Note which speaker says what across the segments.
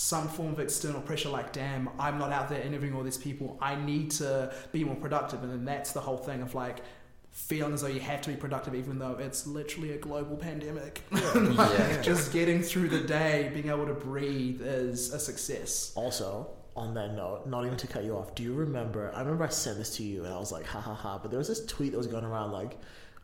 Speaker 1: some form of external pressure like damn i'm not out there interviewing all these people i need to be more productive and then that's the whole thing of like feeling as though you have to be productive even though it's literally a global pandemic Like,
Speaker 2: Yeah.
Speaker 1: just getting through the day being able to breathe is a success
Speaker 3: Also, on that note, not even to cut you off, do you remember? I remember I sent this to you and I was like, ha ha ha. But there was this tweet that was going around like,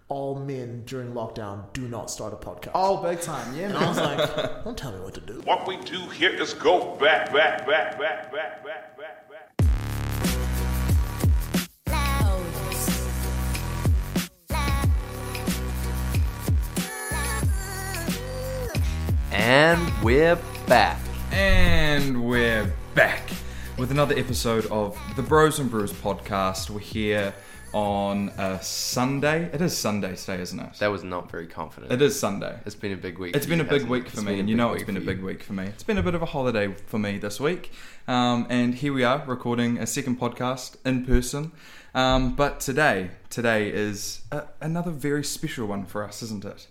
Speaker 3: all men during lockdown do not start a podcast.
Speaker 1: oh big time yeah
Speaker 3: And I was like, don't tell me what to do.
Speaker 4: What we do here is go back, back, back, back, back, back, back, back.
Speaker 2: And we're back.
Speaker 5: And we're back with another episode of the Bros and Brews podcast. We're here on a Sunday. It is Sunday today, isn't it?
Speaker 2: That was not very confident.
Speaker 5: It is Sunday.
Speaker 2: It's been a big week.
Speaker 5: It's been
Speaker 2: you,
Speaker 5: a big
Speaker 2: it?
Speaker 5: week for
Speaker 2: It's
Speaker 5: me, and you know it's been a big
Speaker 2: you.
Speaker 5: week for me. It's been a bit of a holiday for me this week, um, and here we are recording a second podcast in person. Um, but today, today is a, another very special one for us, isn't it?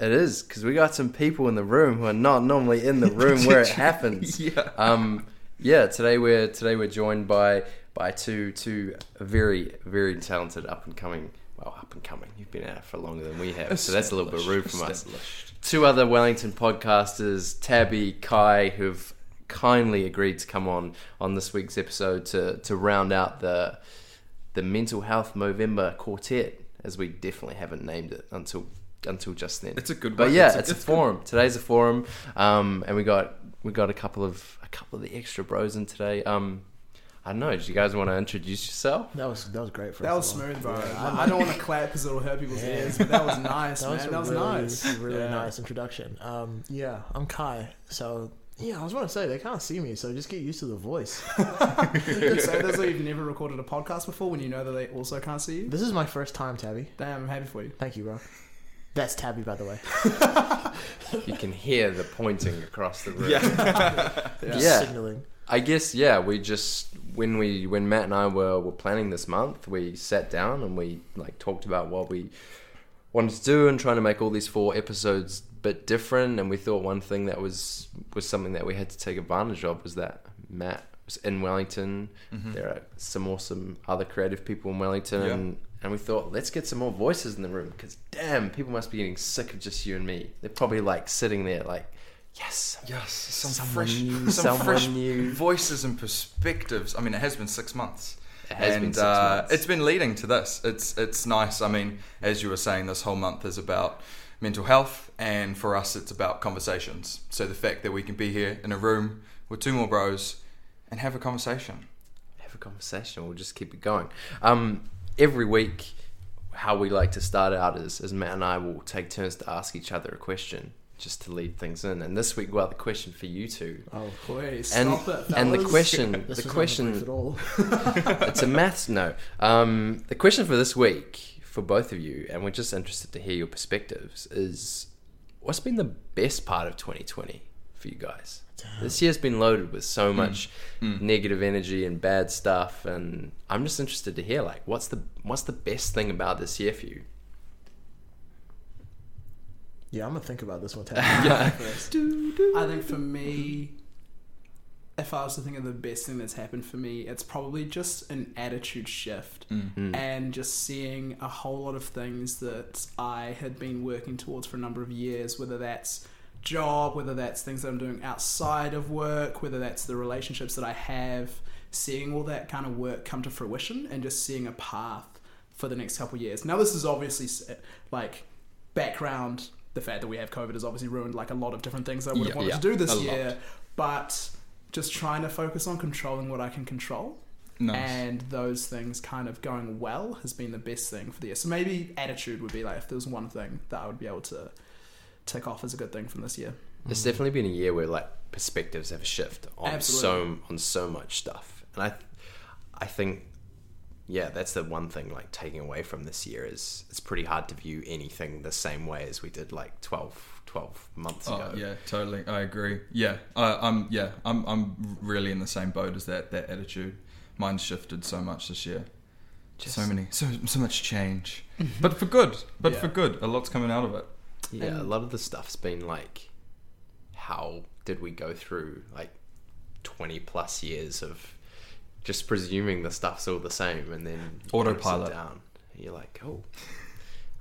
Speaker 2: It is because we got some people in the room who are not normally in the room where it happens.
Speaker 5: Yeah.
Speaker 2: Um. Yeah. Today we're today we're joined by by two two very very talented up and coming. Well, up and coming. You've been out for longer than we have, so that's a little bit rude from us. Two other Wellington podcasters, Thabi, Kii, who've kindly agreed to come on on this week's episode to to round out the the mental health Movember quartet, as we definitely haven't named it until until just then.
Speaker 5: It's a good one.
Speaker 2: but yeah,
Speaker 5: It's
Speaker 2: it's
Speaker 5: a-
Speaker 2: a,
Speaker 5: it's good.
Speaker 2: forum. Today's a forum, um, and we got we got a couple of a couple of the extra bros in today. Um, I don't know. Do you guys want to introduce yourself?
Speaker 3: That was that was great for
Speaker 1: that was
Speaker 3: all.
Speaker 1: smooth bro I, I don't want to clap because it'll hurt people's ears but that was nice
Speaker 3: That
Speaker 1: man
Speaker 3: was a
Speaker 1: that was
Speaker 3: really,
Speaker 1: nice
Speaker 3: really
Speaker 1: Yeah.
Speaker 3: nice introduction. Um, yeah, I'm Kii. So yeah, I was going to say they can't see me, so just get used to the voice.
Speaker 1: You say this like you've never recorded a podcast before when you know that they also can't see you.
Speaker 3: this is my first time, Thabi.
Speaker 1: Damn, I'm happy for you.
Speaker 3: Thank you, bro. That's Thabi, by the way.
Speaker 2: You can hear the pointing across the room.
Speaker 3: Just
Speaker 2: Yeah.
Speaker 3: signaling.
Speaker 2: I guess yeah. We just when we when Matt and I were were planning this month, we sat down and we like talked about what we wanted to do and trying to make all these four episodes a bit different. And we thought one thing that was was something that we had to take advantage of was that Matt was in Wellington. Mm-hmm. There are some awesome other creative people in Wellington.
Speaker 5: Yeah.
Speaker 2: And, and we thought, let's get some more voices in the room because damn, people must be getting sick of just you and me. They're probably like sitting there like, yes,
Speaker 5: Yes, some
Speaker 2: Someone
Speaker 5: fresh,
Speaker 2: new,
Speaker 5: some fresh
Speaker 2: new.
Speaker 5: voices and perspectives. I mean, it has been six months.
Speaker 2: It has
Speaker 5: and,
Speaker 2: been six
Speaker 5: uh,
Speaker 2: months.
Speaker 5: It's been leading to this. It's it's nice. I mean, as you were saying, this whole month is about mental health, and for us, it's about conversations. So the fact that we can be here in a room with two more bros and have a conversation.
Speaker 2: have a conversation. We'll just keep it going. Um, every week, how we like to start out is, is Matt and I will take turns to ask each other a question just to lead things in. And this week, well, the question for you two.
Speaker 3: Oh,
Speaker 1: Please
Speaker 2: And
Speaker 1: stop it.
Speaker 2: and the question,
Speaker 3: this
Speaker 2: the question,
Speaker 3: not the brief at all.
Speaker 2: it's a maths no. Um, the question for this week for both of you, and we're just interested to hear your perspectives, is what's been the best part of 2020 for you guys? This year's been loaded with so much negative energy and bad stuff, and I'm just interested to hear like what's the what's the best thing about this year for you?
Speaker 3: Yeah, I'm gonna think about this one. Thabi.
Speaker 1: I think for me, if I was to think of the best thing that's happened for me, it's probably just an attitude shift mm. Mm. and just seeing a whole lot of things that I had been working towards for a number of years, whether that's job, whether that's things that I'm doing outside of work, whether that's the relationships that I have, seeing all that kind of work come to fruition and just seeing a path for the next couple of years. Now, this is obviously like background. The fact that we have COVID has obviously ruined like a lot of different things that I would have
Speaker 5: Yeah,
Speaker 1: wanted
Speaker 5: yeah,
Speaker 1: to do this
Speaker 5: a lot.
Speaker 1: year, but just trying to focus on controlling what I can control.
Speaker 5: Nice.
Speaker 1: And those things kind of going well has been the best thing for the year. So maybe attitude would be like if there was one thing that I would be able to tick off as a good thing from this year.
Speaker 2: It's definitely been a year where like perspectives have shifted on
Speaker 1: Absolutely.
Speaker 2: so on so much stuff, and I, I think, yeah, that's the one thing like taking away from this year is it's pretty hard to view anything the same way as we did like 12, 12 months oh, ago.
Speaker 5: Oh yeah, totally. I agree. Yeah, I, I'm. Yeah, I'm. I'm really in the same boat as that. That attitude. Mine's shifted so much this year.
Speaker 2: Just-
Speaker 5: so many, so so much change, mm-hmm. but for good. But
Speaker 1: Yeah.
Speaker 5: for good. A lot's coming out of it.
Speaker 2: Yeah, a lot of the stuff's been like, how did we go through like twenty plus years of just presuming the stuff's all the same, and then you go to sit
Speaker 5: Autopilot.
Speaker 2: down. You're like, oh,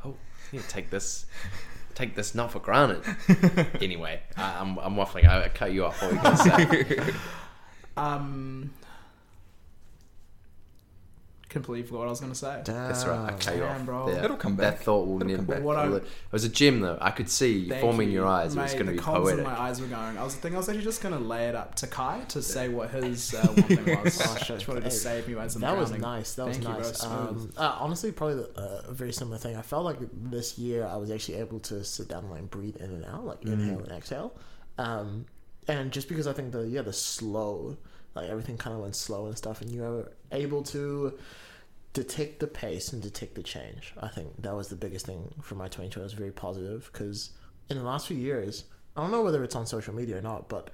Speaker 2: oh, yeah, take this. Take this not for granted. anyway, I, I'm, I'm waffling. I, I cut you off. What were you to say?
Speaker 1: Um, completely forgot what I was going to say.
Speaker 2: That's right. I cut
Speaker 1: Damn,
Speaker 2: off.
Speaker 1: bro.
Speaker 2: Yeah,
Speaker 5: It'll come back.
Speaker 2: That thought will
Speaker 5: It'll
Speaker 2: never.
Speaker 5: come back.
Speaker 1: What I-
Speaker 2: it was a gem, though. I could see
Speaker 1: Thank
Speaker 2: forming
Speaker 1: you.
Speaker 2: your eyes. It was going to be poetic.
Speaker 1: in my eyes were going. I was thinking I was actually just going to lay it up to Kii to say what his uh, one thing was.
Speaker 3: Oh,
Speaker 1: I
Speaker 3: shit.
Speaker 1: just wanted to save me as I'm
Speaker 3: That was nice. That was
Speaker 1: Thank you, bro.
Speaker 3: nice. Um, uh, honestly, probably uh, a very similar thing. I felt like this year I was actually able to sit down and like breathe in and out, like inhale and exhale. Um, and just because I think the yeah the slow, like everything kind of went slow and stuff, and you were able to detect the pace and detect the change. I think that was the biggest thing for my 2020. I was very positive because in the last few years, I don't know whether it's on social media or not, but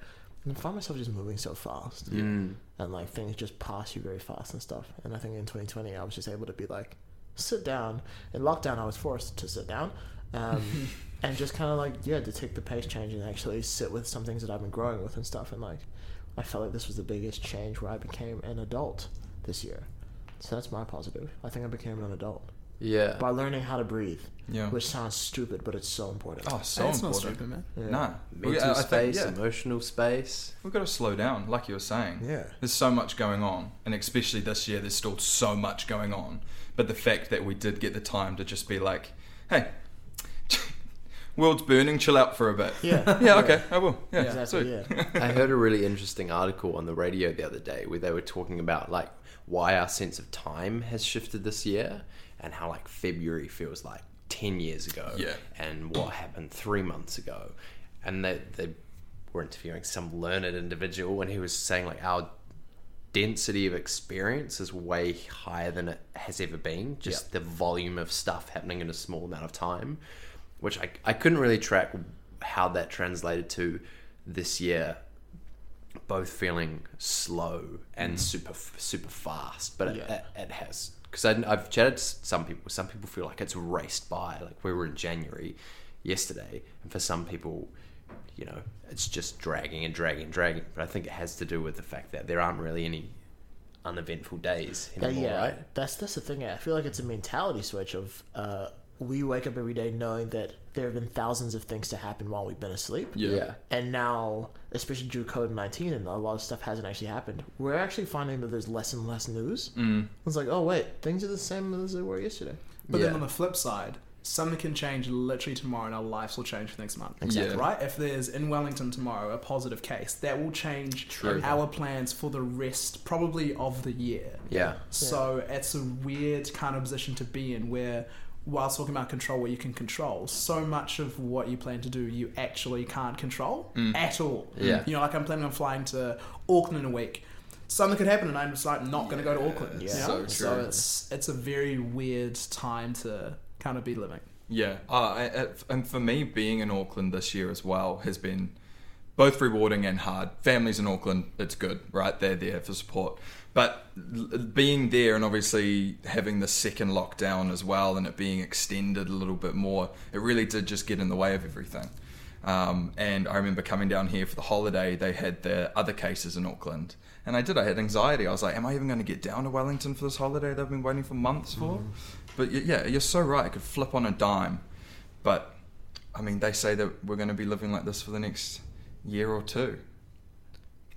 Speaker 3: I find myself just moving so fast
Speaker 2: Mm.
Speaker 3: and like things just pass you very fast and stuff. And I think in 2020, I was just able to be like, sit down. In lockdown, I was forced to sit down, um, and just kind of like yeah, detect the pace change and actually sit with some things that I've been growing with and stuff. And like, I felt like this was the biggest change where I became an adult this year. So that's my positive. I think I became an adult
Speaker 2: Yeah.
Speaker 3: by learning how to breathe,
Speaker 5: Yeah.
Speaker 3: which sounds stupid, but it's so important.
Speaker 5: Oh, so
Speaker 1: Hey, it's not
Speaker 5: important.
Speaker 1: stupid, man.
Speaker 3: Yeah.
Speaker 5: Nah. We-
Speaker 2: Mental
Speaker 5: I- I think,
Speaker 2: space,
Speaker 5: yeah.
Speaker 2: emotional space.
Speaker 5: We've got to slow down, like you were saying.
Speaker 3: Yeah.
Speaker 5: There's so much going on, and especially this year, there's still so much going on. But the fact that we did get the time to just be like, hey, world's burning, chill out for a bit.
Speaker 3: Yeah.
Speaker 5: yeah, okay, I will. Yeah,
Speaker 3: Exactly.
Speaker 5: sweet.
Speaker 3: Yeah.
Speaker 2: I heard a really interesting article on the radio the other day where they were talking about like why our sense of time has shifted this year and how like February feels like 10 years ago
Speaker 5: Yeah.
Speaker 2: and what happened 3 months ago and they they were interviewing some learned individual and he was saying like our density of experience is way higher than it has ever been just the volume of stuff happening in a small amount of time which I, I couldn't really track how that translated to this year both feeling slow and super super fast but it,
Speaker 3: Yeah.
Speaker 2: it, it has because I've chatted to some people some people feel like it's raced by like we were in January yesterday and for some people you know it's just dragging and dragging and dragging but I think it has to do with the fact that there aren't really any uneventful days anymore
Speaker 3: yeah.
Speaker 2: right
Speaker 3: That's that's the thing. I feel like it's a mentality switch of uh, we wake up every day knowing that there have been thousands of things to happen while we've been asleep.
Speaker 5: Yeah.
Speaker 2: yeah
Speaker 3: And now, especially due to COVID nineteen, and a lot of stuff hasn't actually happened. We're actually finding that there's less and less news.
Speaker 5: Mm.
Speaker 3: It's like, oh wait, things are the same as they were yesterday.
Speaker 1: But then on the flip side, something can change literally tomorrow and our lives will change for next month.
Speaker 5: Exactly.
Speaker 1: Right? If there's in Wellington tomorrow a positive case, that will change
Speaker 2: True.
Speaker 1: our plans for the rest probably of the year.
Speaker 2: yeah
Speaker 1: So it's a weird kind of position to be in where whilst talking about control what you can control, so much of what you plan to do you actually can't control at all.
Speaker 2: Yeah.
Speaker 1: You know, like I'm planning on flying to Auckland in a week. Something could happen and I'm just like not gonna go to Auckland.
Speaker 3: Yeah.
Speaker 1: you know?
Speaker 5: So true.
Speaker 1: so it's it's a very weird time to kind of be living.
Speaker 5: Yeah, uh, I- I- and for me, being in Auckland this year as well has been both rewarding and hard. Families in Auckland, it's good, right? They're there for support. But being there and obviously having the second lockdown as well and it being extended a little bit more, it really did just get in the way of everything. Um, and I remember coming down here for the holiday, they had the other cases in Auckland. And I did, I had anxiety. I was like, am I even going to get down to Wellington for this holiday that I've been waiting for months for? But yeah, you're so right. It could flip on a dime. But I mean, they say that we're going to be living like this for the next year or two.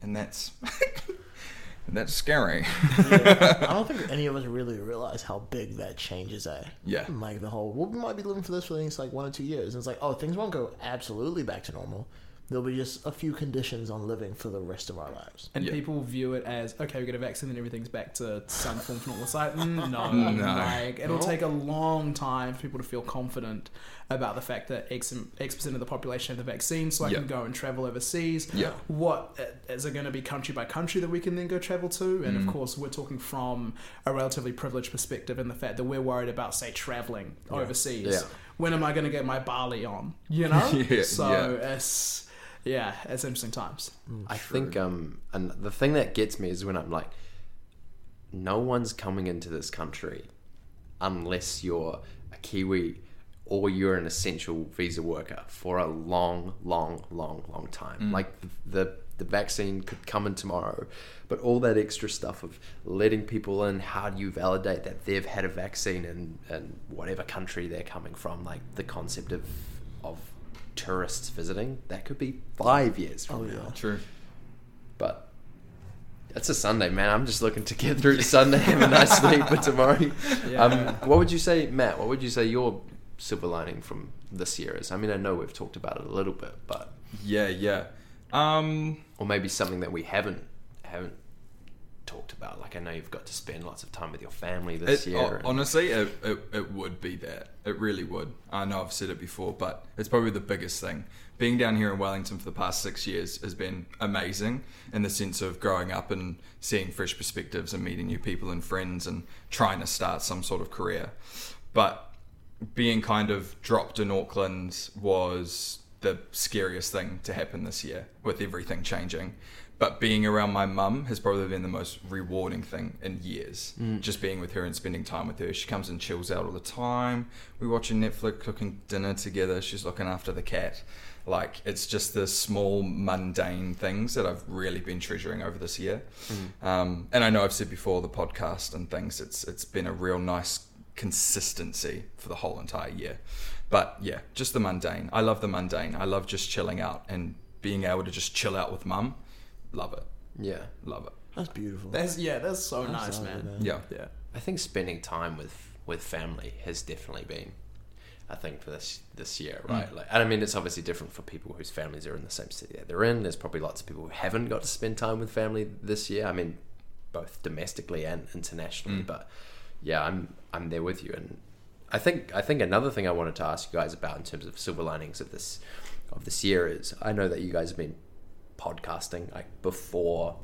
Speaker 5: And that's. that's scary.
Speaker 3: Yeah. I don't think any of us really realize how big that change is at.
Speaker 5: Yeah.
Speaker 3: Like the whole, well, we might be living for this for the next like one or two years. And it's like, oh, things won't go absolutely back to normal. There'll be just a few conditions on living for the rest of our lives.
Speaker 1: And
Speaker 5: Yeah.
Speaker 1: people view it as okay, we get a vaccine and everything's back to some form of normal. It's like mm, no,
Speaker 5: No.
Speaker 1: like it'll
Speaker 3: No.
Speaker 1: take a long time for people to feel confident about the fact that X, X percent of the population have the vaccine, so I
Speaker 5: Yeah.
Speaker 1: can go and travel overseas.
Speaker 5: Yeah.
Speaker 1: What uh, is it going to be country by country that we can then go travel to? And
Speaker 5: Mm.
Speaker 1: of course, we're talking from a relatively privileged perspective in the fact that we're worried about, say, traveling overseas.
Speaker 2: Yeah.
Speaker 1: When am I going to get my Bali on? You know.
Speaker 5: Yeah,
Speaker 1: so
Speaker 5: yeah.
Speaker 1: it's yeah, it's interesting times.
Speaker 2: I think um and the thing that gets me is when I'm like no one's coming into this country unless you're a Kiwi or you're an essential visa worker for a long, long, long, long time. Like the the vaccine could come in tomorrow, but all that extra stuff of letting people in, how do you validate that they've had a vaccine in, in whatever country they're coming from? Like the concept of of tourists visiting, that could be five years from
Speaker 3: Oh,
Speaker 2: now.
Speaker 3: yeah.
Speaker 5: True.
Speaker 2: But it's a Sunday, man. I'm just looking to get through to Sunday, have a nice sleep for tomorrow.
Speaker 1: Yeah.
Speaker 2: Um, what would you say, Matt? What would you say your silver lining from this year is? I mean, I know we've talked about it a little bit, but
Speaker 5: Yeah, yeah. Um,
Speaker 2: or maybe something that we haven't haven't talked about. Like I know you've got to spend lots of time with your family this
Speaker 5: It,
Speaker 2: year.
Speaker 5: Oh,
Speaker 2: and-
Speaker 5: honestly, it, it, it would be that. It really would. I know I've said it before, but it's probably the biggest thing. Being down here in Wellington for the past six years has been amazing in the sense of growing up and seeing fresh perspectives and meeting new people and friends and trying to start some sort of career. But being kind of dropped in Auckland was the scariest thing to happen this year with everything changing. But being around my mum has probably been the most rewarding thing in years. Just being with her and spending time with her. She comes and chills out all the time. We're watching Netflix, cooking dinner together. She's looking after the cat. Like, it's just the small, mundane things that I've really been treasuring over this year. Um, and I know I've said before the podcast and things, it's it's been a real nice consistency for the whole entire year. But yeah, just the mundane. I love the mundane. I love just chilling out and being able to just chill out with mum. Love it.
Speaker 2: yeah,
Speaker 5: Love it.
Speaker 3: That's beautiful.
Speaker 1: That's yeah, that's so
Speaker 3: That's
Speaker 1: nice, man.
Speaker 3: man.
Speaker 5: Yeah.
Speaker 1: Yeah.
Speaker 2: I think spending time with with family has definitely been I think for this this year, mm. right? Like, and I mean, it's obviously different for people whose families are in the same city that they're in. There's probably lots of people who haven't got to spend time with family this year. I mean, both domestically and internationally. Mm. But yeah, I'm I'm there with you, and I think I think another thing I wanted to ask you guys about in terms of silver linings of this of this year is I know that you guys have been podcasting like before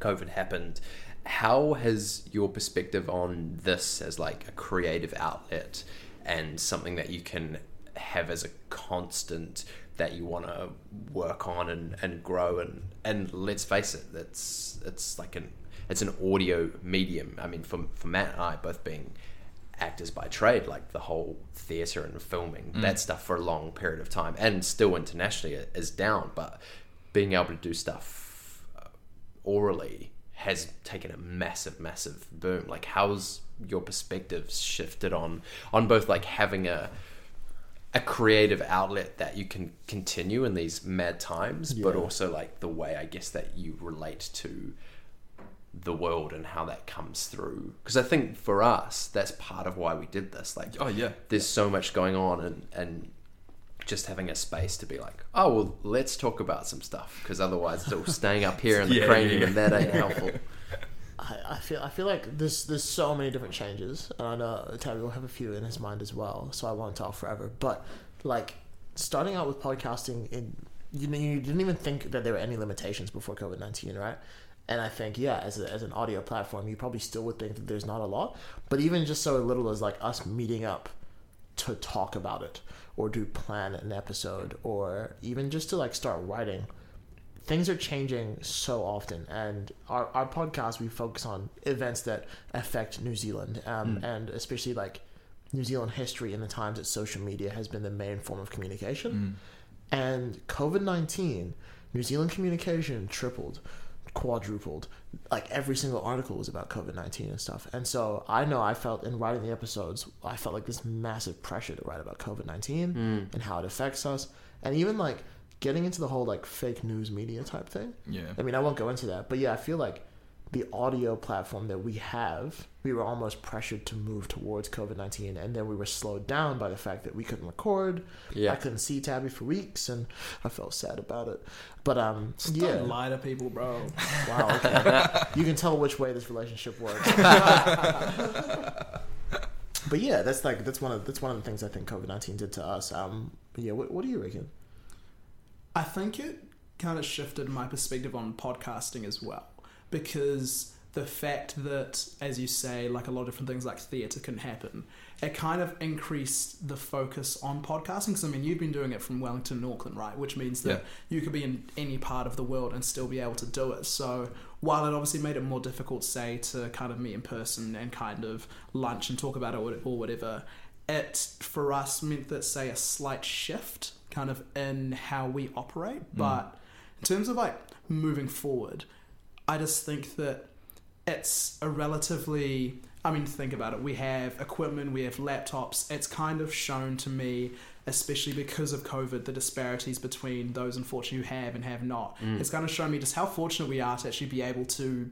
Speaker 2: COVID happened. How has your perspective on this as like a creative outlet and something that you can have as a constant that you want to work on and, and grow and and let's face it, it's it's like an it's an audio medium. I mean, for for Matt and I both being actors by trade, like the whole theatre and filming, mm. that stuff for a long period of time, and still internationally is down. But being able to do stuff uh, orally has taken a massive, massive boom. Like, how's your perspective shifted on on both like having a a creative outlet that you can continue in these mad times, but also like the way I guess that you relate to the world and how that comes through. Because I think for us, that's part of why we did this. Like,
Speaker 5: Oh yeah.
Speaker 2: there's so much going on, and and just having a space to be like, oh well, let's talk about some stuff. Because otherwise, it's all staying up here in the
Speaker 5: Yeah,
Speaker 2: cranium,
Speaker 5: yeah.
Speaker 2: and that ain't helpful.
Speaker 3: I, I feel I feel like there's there's so many different changes, and I know Thabi will have a few in his mind as well. So I won't talk forever. But like starting out with podcasting, in you, know, you didn't even think that there were any limitations before COVID nineteen, right? And I think yeah, as, a, as an audio platform, you probably still would think that there's not a lot. But even just so little as like us meeting up to talk about it, or to plan an episode, or even just to like start writing things are changing so often. And our, our podcast we focus on events that affect new zealand um, and especially like new zealand history in the times that social media has been the main form of communication. And covid-19 new zealand communication tripled quadrupled like every single article was about covid-19 and stuff. And so i know i felt in writing the episodes i felt like this massive pressure to write about covid-19 mm. and how it affects us. And even like getting into the whole like fake news media type thing.
Speaker 5: Yeah.
Speaker 3: I mean, I won't go into that, but yeah, I feel like the audio platform that we have, we were almost pressured to move towards COVID 19, and then we were slowed down by the fact that we couldn't record.
Speaker 2: Yeah.
Speaker 3: I couldn't see Thabi for weeks, and I felt sad about it. But, um,
Speaker 1: Just
Speaker 3: yeah.
Speaker 1: Don't lie to people, bro.
Speaker 3: Wow, okay. you can tell which way this relationship works. but yeah, that's like that's one of that's one of the things I think COVID nineteen did to us. Um, yeah, what, what do you reckon?
Speaker 1: I think it kind of shifted my perspective on podcasting as well because the fact that, as you say, like a lot of different things like theatre can happen, it kind of increased the focus on podcasting. Because I mean, you've been doing it from Wellington and Auckland, right? Which means that you could be in any part of the world and still be able to do it. So while it obviously made it more difficult, say, to kind of meet in person and kind of lunch and talk about it or or whatever, it for us meant that say a slight shift kind of in how we operate, mm. but in terms of like moving forward, I just think that it's a relatively. I mean, think about it. We have equipment, we have laptops. It's kind of shown to me, especially because of COVID, the disparities between those unfortunate who have and have not. Mm. It's kind of shown me just how fortunate we are to actually be able to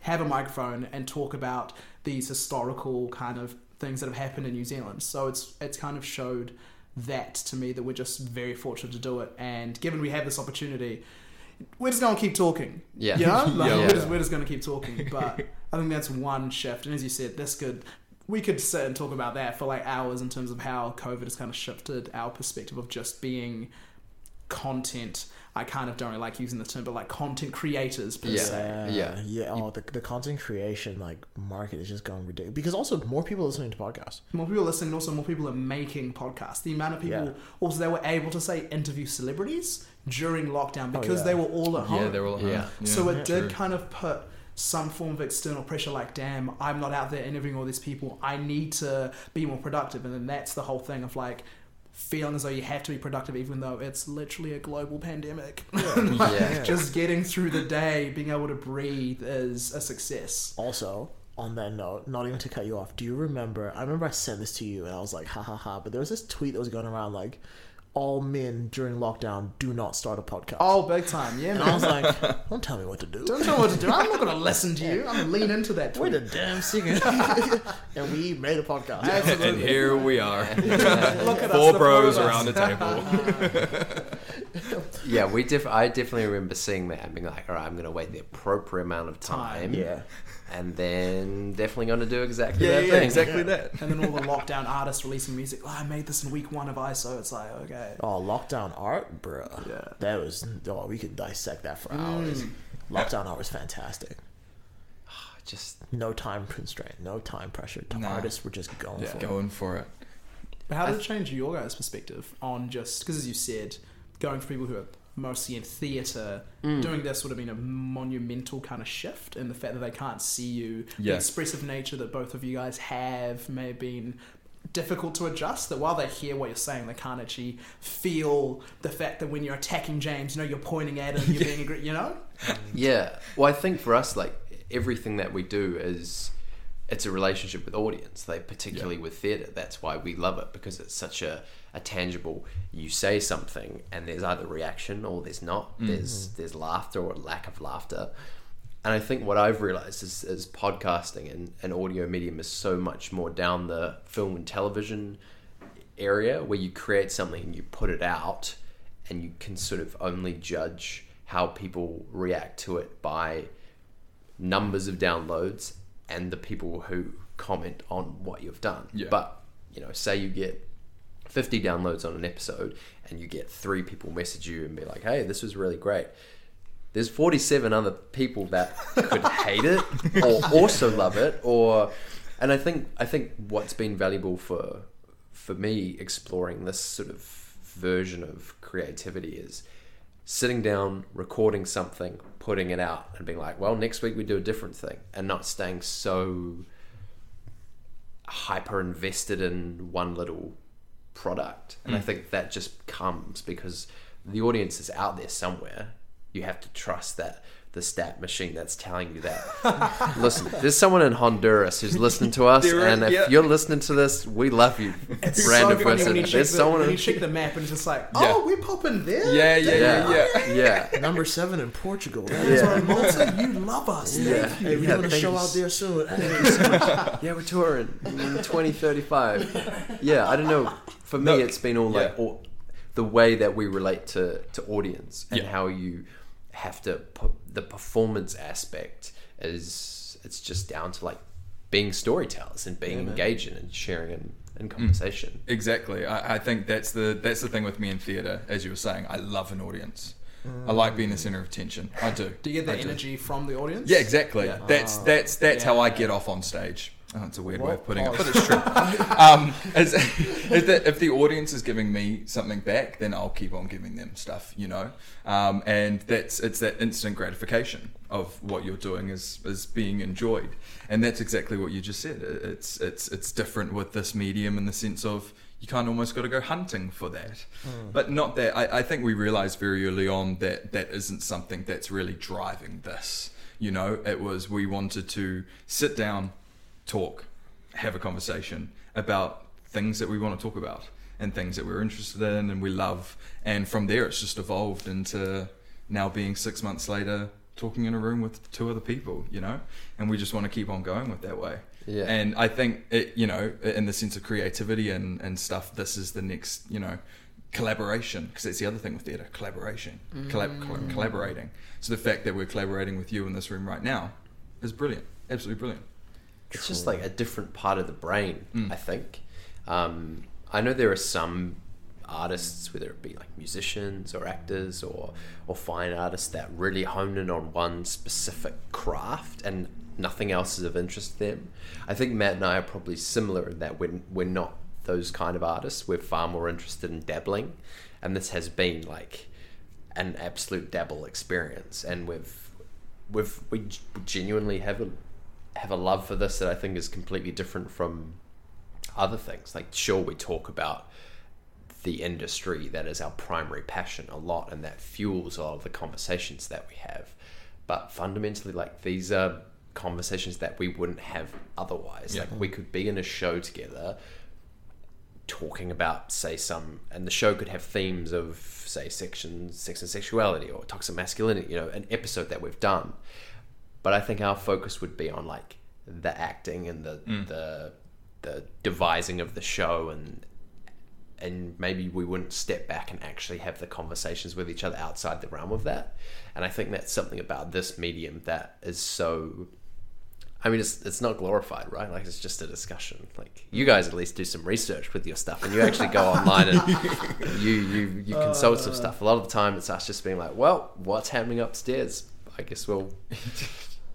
Speaker 1: have a microphone and talk about these historical kind of things that have happened in New Zealand. So it's it's kind of showed that to me that we're just very fortunate to do it. And given we have this opportunity, we're just going to keep talking.
Speaker 2: Yeah.
Speaker 1: You know? Like,
Speaker 5: Yeah.
Speaker 1: We're just, we're just going to keep talking. But I think that's one shift. And as you said, this could. We could sit and talk about that for like hours in terms of how COVID has kind of shifted our perspective of just being content. I kind of don't really like using the term, but like content creators per
Speaker 2: Yeah.
Speaker 1: se.
Speaker 2: Yeah.
Speaker 3: yeah. Oh, the, the content creation like market is just going ridiculous because also more people are listening to podcasts.
Speaker 1: more people are listening, also more people are making podcasts. The amount of people,
Speaker 3: Yeah.
Speaker 1: also they were able to say interview celebrities during lockdown
Speaker 3: Oh,
Speaker 1: because
Speaker 3: yeah.
Speaker 1: they were all at home.
Speaker 5: Yeah, they're all at home.
Speaker 2: Yeah.
Speaker 1: so it
Speaker 3: Yeah.
Speaker 1: did
Speaker 5: True.
Speaker 1: kind of put some form of external pressure. Like, damn, I'm not out there interviewing all these people. I need to be more productive, and then that's the whole thing of like feeling as though you have to be productive, even though it's literally a global pandemic. Like,
Speaker 2: Yeah.
Speaker 1: Just getting through the day, being able to breathe is a success.
Speaker 3: Also, on that note, not even to cut you off, do you remember? I remember I sent this to you and I was like, ha ha ha. But there was this tweet that was going around like, all men during lockdown do not start a podcast.
Speaker 1: Oh, big time, yeah,
Speaker 3: And
Speaker 1: man.
Speaker 3: I was like, don't tell me what to do.
Speaker 1: Don't tell me what to do. I'm not going to listen to you. I'm going to lean into that
Speaker 3: We're
Speaker 1: tweet.
Speaker 3: the damn singer. and we made a podcast.
Speaker 5: And here we are.
Speaker 1: Look at
Speaker 5: Four
Speaker 1: the
Speaker 5: bros
Speaker 1: four
Speaker 5: around
Speaker 1: us.
Speaker 5: the table.
Speaker 2: Yeah, we def- I definitely remember seeing that and being like, all right, I'm going to wait the appropriate amount of time.
Speaker 3: Yeah.
Speaker 2: And then definitely going to do exactly
Speaker 5: Yeah,
Speaker 2: that
Speaker 5: yeah,
Speaker 2: thing.
Speaker 5: exactly that.
Speaker 1: And then all the lockdown artists releasing music. Oh, I made this in week one of ISO. It's like, okay.
Speaker 3: Oh, lockdown art, bro.
Speaker 1: Yeah.
Speaker 3: That was. Oh, we could dissect that for mm. hours. Lockdown art was fantastic.
Speaker 2: Ah, just
Speaker 3: No time constraint, no time pressure. The
Speaker 5: Nah.
Speaker 3: artists were just going
Speaker 5: Yeah,
Speaker 3: for it.
Speaker 5: going for it.
Speaker 1: But how did it change your guys' perspective on just because, as you said, going for people who are mostly in theatre, mm. doing this would have been a monumental kind of shift, and the fact that they can't see you, the expressive nature that both of you guys have may have been difficult to adjust. That while they hear what you're saying, they can't actually feel the fact that when you're attacking James, you know, you're pointing at him, you're being angry, you know.
Speaker 2: Yeah. Well, I think for us, like everything that we do is it's a relationship with audience. Like particularly with theatre, that's why we love it because it's such a, a tangible. You say something and there's either reaction or there's not. Mm. There's there's laughter or lack of laughter. And I think what I've realized is, is podcasting and, and audio medium is so much more down the film and television area where you create something and you put it out and you can sort of only judge how people react to it by numbers of downloads and the people who comment on what you've done.
Speaker 5: Yeah.
Speaker 2: But, you know, say you get 50 downloads on an episode and you get three people message you and be like, hey, this was really great. There's 47 other people that could hate it or also love it or and I think I think what's been valuable for for me exploring this sort of version of creativity is sitting down, recording something, putting it out, and being like, well, next week we do a different thing, and not staying so hyper invested in one little product. And I hmm. think that just comes because the audience is out there somewhere. You have to trust that the stat machine that's telling you that. Listen, there's someone in Honduras who's listening to us,
Speaker 5: There is,
Speaker 2: and if
Speaker 5: yeah.
Speaker 2: you're listening to this, we love you.
Speaker 1: It's
Speaker 2: Random
Speaker 1: so funny
Speaker 2: person.
Speaker 1: when you check
Speaker 2: There's
Speaker 1: the,
Speaker 2: someone
Speaker 1: when you check the map and it's just like,
Speaker 5: Yeah.
Speaker 1: oh, we're popping there.
Speaker 5: Yeah, yeah, yeah,
Speaker 2: yeah,
Speaker 5: yeah.
Speaker 2: yeah.
Speaker 3: Number seven in Portugal.
Speaker 1: That's
Speaker 2: Yeah.
Speaker 1: right, Malta, you love us.
Speaker 2: Yeah.
Speaker 1: Thank you.
Speaker 3: Hey, we're
Speaker 2: Yeah,
Speaker 3: doing a show out there soon.
Speaker 2: Yeah, we're touring in 2035. Yeah, I don't know. For me,
Speaker 5: No,
Speaker 2: it's been all like all, the way that we relate to, to audience and
Speaker 5: Yeah.
Speaker 2: how you have to put the performance aspect is it's just down to like being storytellers and being engaging and sharing and,
Speaker 5: Mm.
Speaker 2: in conversation.
Speaker 5: Exactly. I, I think that's the that's the thing with me in theatre. As you were saying, I love an audience. I like being the center of attention. I do.
Speaker 1: Do you get
Speaker 5: I
Speaker 1: that energy from the audience?
Speaker 5: Yeah, exactly.
Speaker 1: Yeah.
Speaker 5: That's that's that's how I get off on stage. Oh, it's a weird
Speaker 3: What?
Speaker 5: way of putting it,
Speaker 3: Oh.
Speaker 5: but it's true. um, is, is that if the audience is giving me something back, then I'll keep on giving them stuff, you know. Um, and that's it's that instant gratification of what you're doing is is being enjoyed, and that's exactly what you just said. It's it's it's different with this medium in the sense of you kind of almost got to go hunting for that, but not that. I, I think we realized very early on that that isn't something that's really driving this. You know, it was we wanted to sit down talk, have a conversation about things that we want to talk about and things that we're interested in and we love. And from there, it's just evolved into now being six months later talking in a room with two other people, you know, and we just want to keep on going with that way.
Speaker 2: Yeah.
Speaker 5: And I think it, you know, in the sense of creativity and, and stuff, this is the next, you know, collaboration because that's the other thing with theatre collaboration mm. collab- coll- collaborating so the fact that we're collaborating with you in this room right now is brilliant absolutely brilliant
Speaker 2: It's just like a different part of the brain,
Speaker 5: Mm.
Speaker 2: I think. Um, I know there are some artists, whether it be like musicians or actors or or fine artists, that really hone in on one specific craft and nothing else is of interest to them. I think Matt and I are probably similar in that we're we're not those kind of artists. We're far more interested in dabbling, and this has been like an absolute dabble experience, and we've we've we genuinely have a have a love for this that I think is completely different from other things. Like, sure, we talk about the industry that is our primary passion a lot, and that fuels a lot of the conversations that we have. But fundamentally, like these are conversations that we wouldn't have otherwise.
Speaker 5: Yeah.
Speaker 2: Like, we could be in a show together talking about say some and the show could have themes of say section sex and sexuality or toxic masculinity you know an episode that we've done but i think our focus would be on like the acting and the mm. the the devising of the show and and maybe we wouldn't step back and actually have the conversations with each other outside the realm of that and i think that's something about this medium that is so I mean, it's it's not glorified, right? Like it's just a discussion. Like you guys at least do some research with your stuff, and you actually go online and you you you uh. consult some stuff. A lot of the time, it's us just being like, "Well, what's happening upstairs? I guess we'll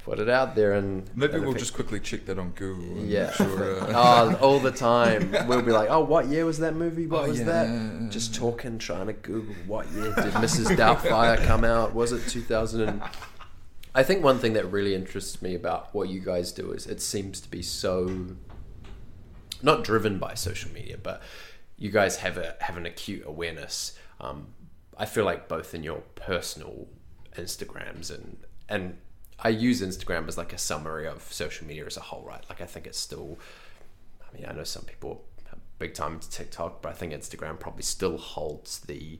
Speaker 2: put it out there." And
Speaker 5: maybe
Speaker 2: and
Speaker 5: we'll just quickly check that on google and
Speaker 2: yeah,
Speaker 5: sure, uh,
Speaker 2: oh, all the time we'll be like, "Oh, what year was that movie? What
Speaker 5: Oh,
Speaker 2: was
Speaker 5: yeah.
Speaker 2: that?" Just talking, trying to Google what year did Mrs. Doubtfire come out? Was it two thousand and? I think one thing that really interests me about what you guys do is it seems to be so not driven by social media, but you guys have a have an acute awareness. Um, I feel like both in your personal Instagrams and and I use Instagram as like a summary of social media as a whole, right? Like I think it's still. I mean, I know some people are big time into TikTok, but I think Instagram probably still holds the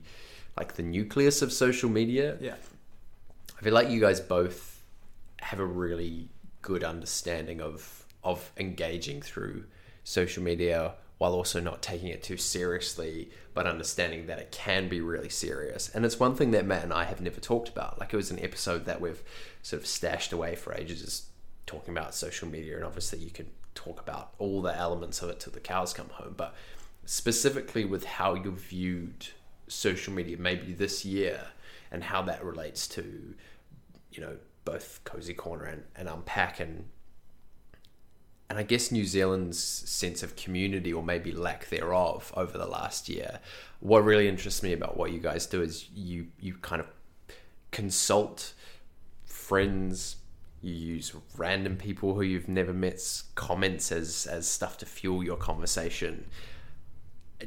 Speaker 2: like the nucleus of social media.
Speaker 1: Yeah.
Speaker 2: I feel like you guys both have a really good understanding of of engaging through social media while also not taking it too seriously, but understanding that it can be really serious. And it's one thing that Matt and I have never talked about. Like it was an episode that we've sort of stashed away for ages, is talking about social media, and obviously you can talk about all the elements of it till the cows come home, but specifically with how you viewed social media maybe this year and how that relates to you know both cozy corner and, and unpack and and I guess New Zealand's sense of community or maybe lack thereof over the last year. What really interests me about what you guys do is you you kind of consult friends, you use random people who you've never met's comments as as stuff to fuel your conversation.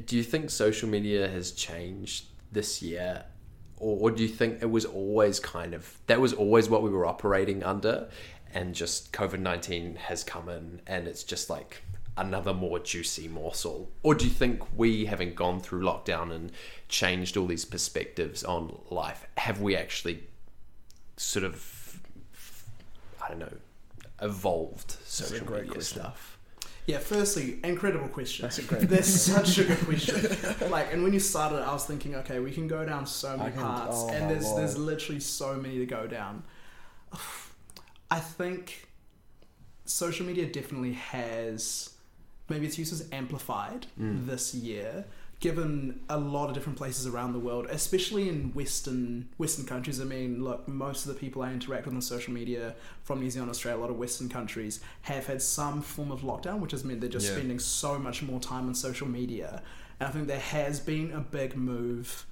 Speaker 2: Do you think social media has changed this year or, or do you think it was always kind of that was always what we were operating under and just covid-19 has come in and it's just like another more juicy morsel or do you think we having gone through lockdown and changed all these perspectives on life have we actually sort of i don't know evolved social
Speaker 3: great
Speaker 2: media
Speaker 3: question.
Speaker 2: stuff
Speaker 1: Yeah, firstly, incredible question.
Speaker 3: That's a great
Speaker 1: That's such a good question. like, and when you started, I was thinking, okay, we can go down so many
Speaker 3: can-
Speaker 1: paths,
Speaker 3: oh
Speaker 1: and there's
Speaker 3: lord.
Speaker 1: there's literally so many to go down. I think social media definitely has maybe its use is amplified
Speaker 3: Mm.
Speaker 1: this year, given a lot of different places around the world, especially in Western Western countries. I mean, look, most of the people I interact with on social media from New Zealand, Australia, a lot of Western countries have had some form of lockdown, which has meant they're just
Speaker 5: Yeah.
Speaker 1: spending so much more time on social media. And I think there has been a big move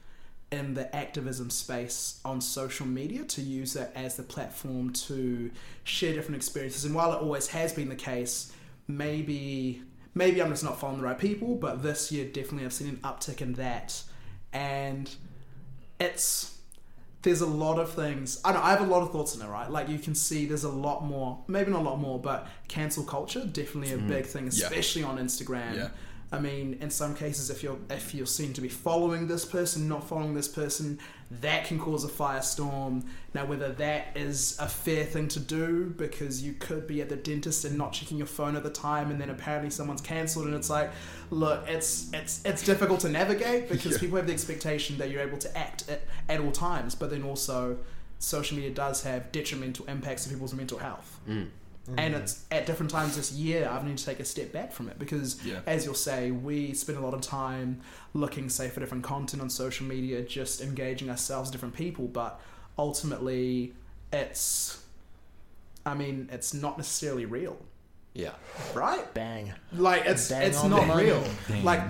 Speaker 1: in the activism space on social media to use it as the platform to share different experiences. And while it always has been the case, maybe maybe I'm just not following the right people, but this year definitely I've seen an uptick in that. And it's there's a lot of things. I know I have a lot of thoughts in it, right? Like you can see there's a lot more, maybe not a lot more, but cancel culture definitely a mm. big thing,
Speaker 5: Yeah.
Speaker 1: especially on Instagram.
Speaker 5: Yeah.
Speaker 1: I mean, in some cases, if you're if you're seen to be following this person, not following this person, that can cause a firestorm. Now, whether that is a fair thing to do because you could be at the dentist and not checking your phone at the time, and then apparently someone's cancelled, and it's like, look, it's it's it's difficult to navigate because
Speaker 5: Yeah.
Speaker 1: people have the expectation that you're able to act at, at all times, but then also social media does have detrimental impacts to people's mental health mm. And mm. it's at different times this year I've needed to take a step back from it because
Speaker 5: Yeah.
Speaker 1: as you'll say we spend a lot of time looking say for different content on social media just engaging ourselves with different people but ultimately it's I mean it's not necessarily real
Speaker 2: Yeah.
Speaker 1: right
Speaker 3: Bang.
Speaker 1: like it's
Speaker 3: Bang
Speaker 1: it's not
Speaker 3: money.
Speaker 1: real like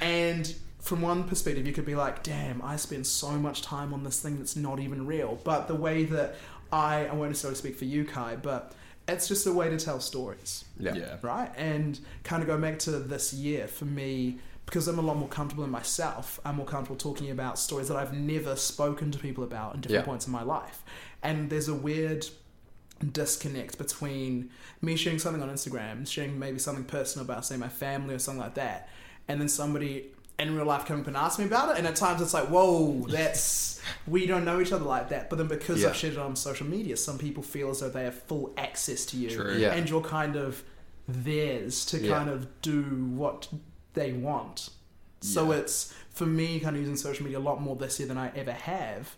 Speaker 1: and from one perspective you could be like damn i spend so much time on this thing that's not even real but the way that i i won't necessarily speak for you kai but it's just a way to tell stories
Speaker 2: Yeah.
Speaker 5: Yeah.
Speaker 1: right and kind of go back to this year for me because i'm a lot more comfortable in myself i'm more comfortable talking about stories that i've never spoken to people about in different
Speaker 2: Yeah.
Speaker 1: points in my life and there's a weird disconnect between me sharing something on Instagram, sharing maybe something personal about, say, my family or something like that, and then somebody in real life coming up and asking me about it. And at times it's like, whoa, that's we don't know each other like that. But then because
Speaker 2: Yeah.
Speaker 1: I've shared it on social media, some people feel as though they have full access to you,
Speaker 5: True.
Speaker 2: Yeah.
Speaker 1: and you're kind of theirs to
Speaker 2: Yeah.
Speaker 1: kind of do what they want. So
Speaker 5: Yeah.
Speaker 1: it's for me kind of using social media a lot more this year than I ever have.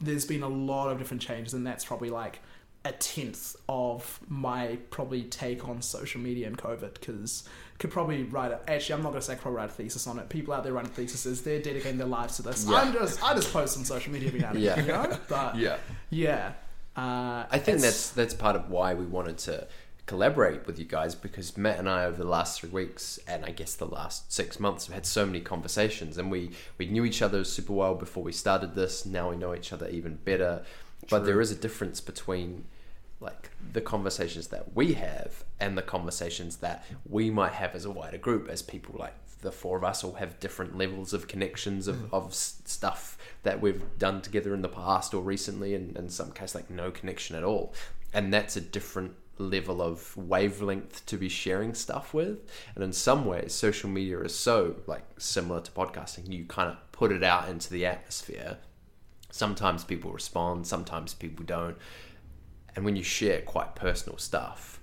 Speaker 1: There's been a lot of different changes, and that's probably like a tenth of my probably take on social media and COVID because could probably write a, actually I'm not gonna say I could probably write a thesis on it. People out there writing theses, they're dedicating their lives to this.
Speaker 2: Yeah.
Speaker 1: I'm just I just post on social media every now and
Speaker 2: Yeah.
Speaker 1: again, you know? But
Speaker 5: Yeah.
Speaker 1: yeah. Uh,
Speaker 2: I think that's that's part of why we wanted to collaborate with you guys because Matt and I over the last three weeks and I guess the last six months have had so many conversations and we we knew each other super well before we started this. Now we know each other even better. But there is a difference between like the conversations that we have and the conversations that we might have as a wider group as people like the four of us all have different levels of connections of, mm. of s- stuff that we've done together in the past or recently and in some case like no connection at all. And that's a different level of wavelength to be sharing stuff with. And in some ways social media is so like similar to podcasting. You kind of put it out into the atmosphere. Sometimes people respond sometimes people don't and when you share quite personal stuff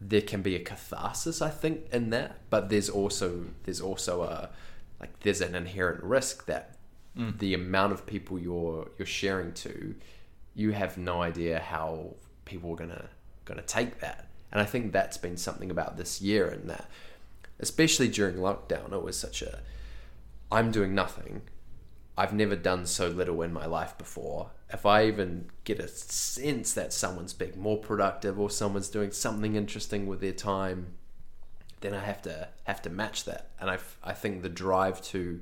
Speaker 2: there can be a catharsis i think in that. But there's also there's also a like there's an inherent risk that mm. the amount of people you're you're sharing to you have no idea how people are gonna gonna take that. And i think that's been something about this year and that especially during lockdown it was such a i'm doing nothing I've never done so little in my life before. If I even get a sense that someone's being more productive or someone's doing something interesting with their time, then I have to have to match that. And I, I think the drive to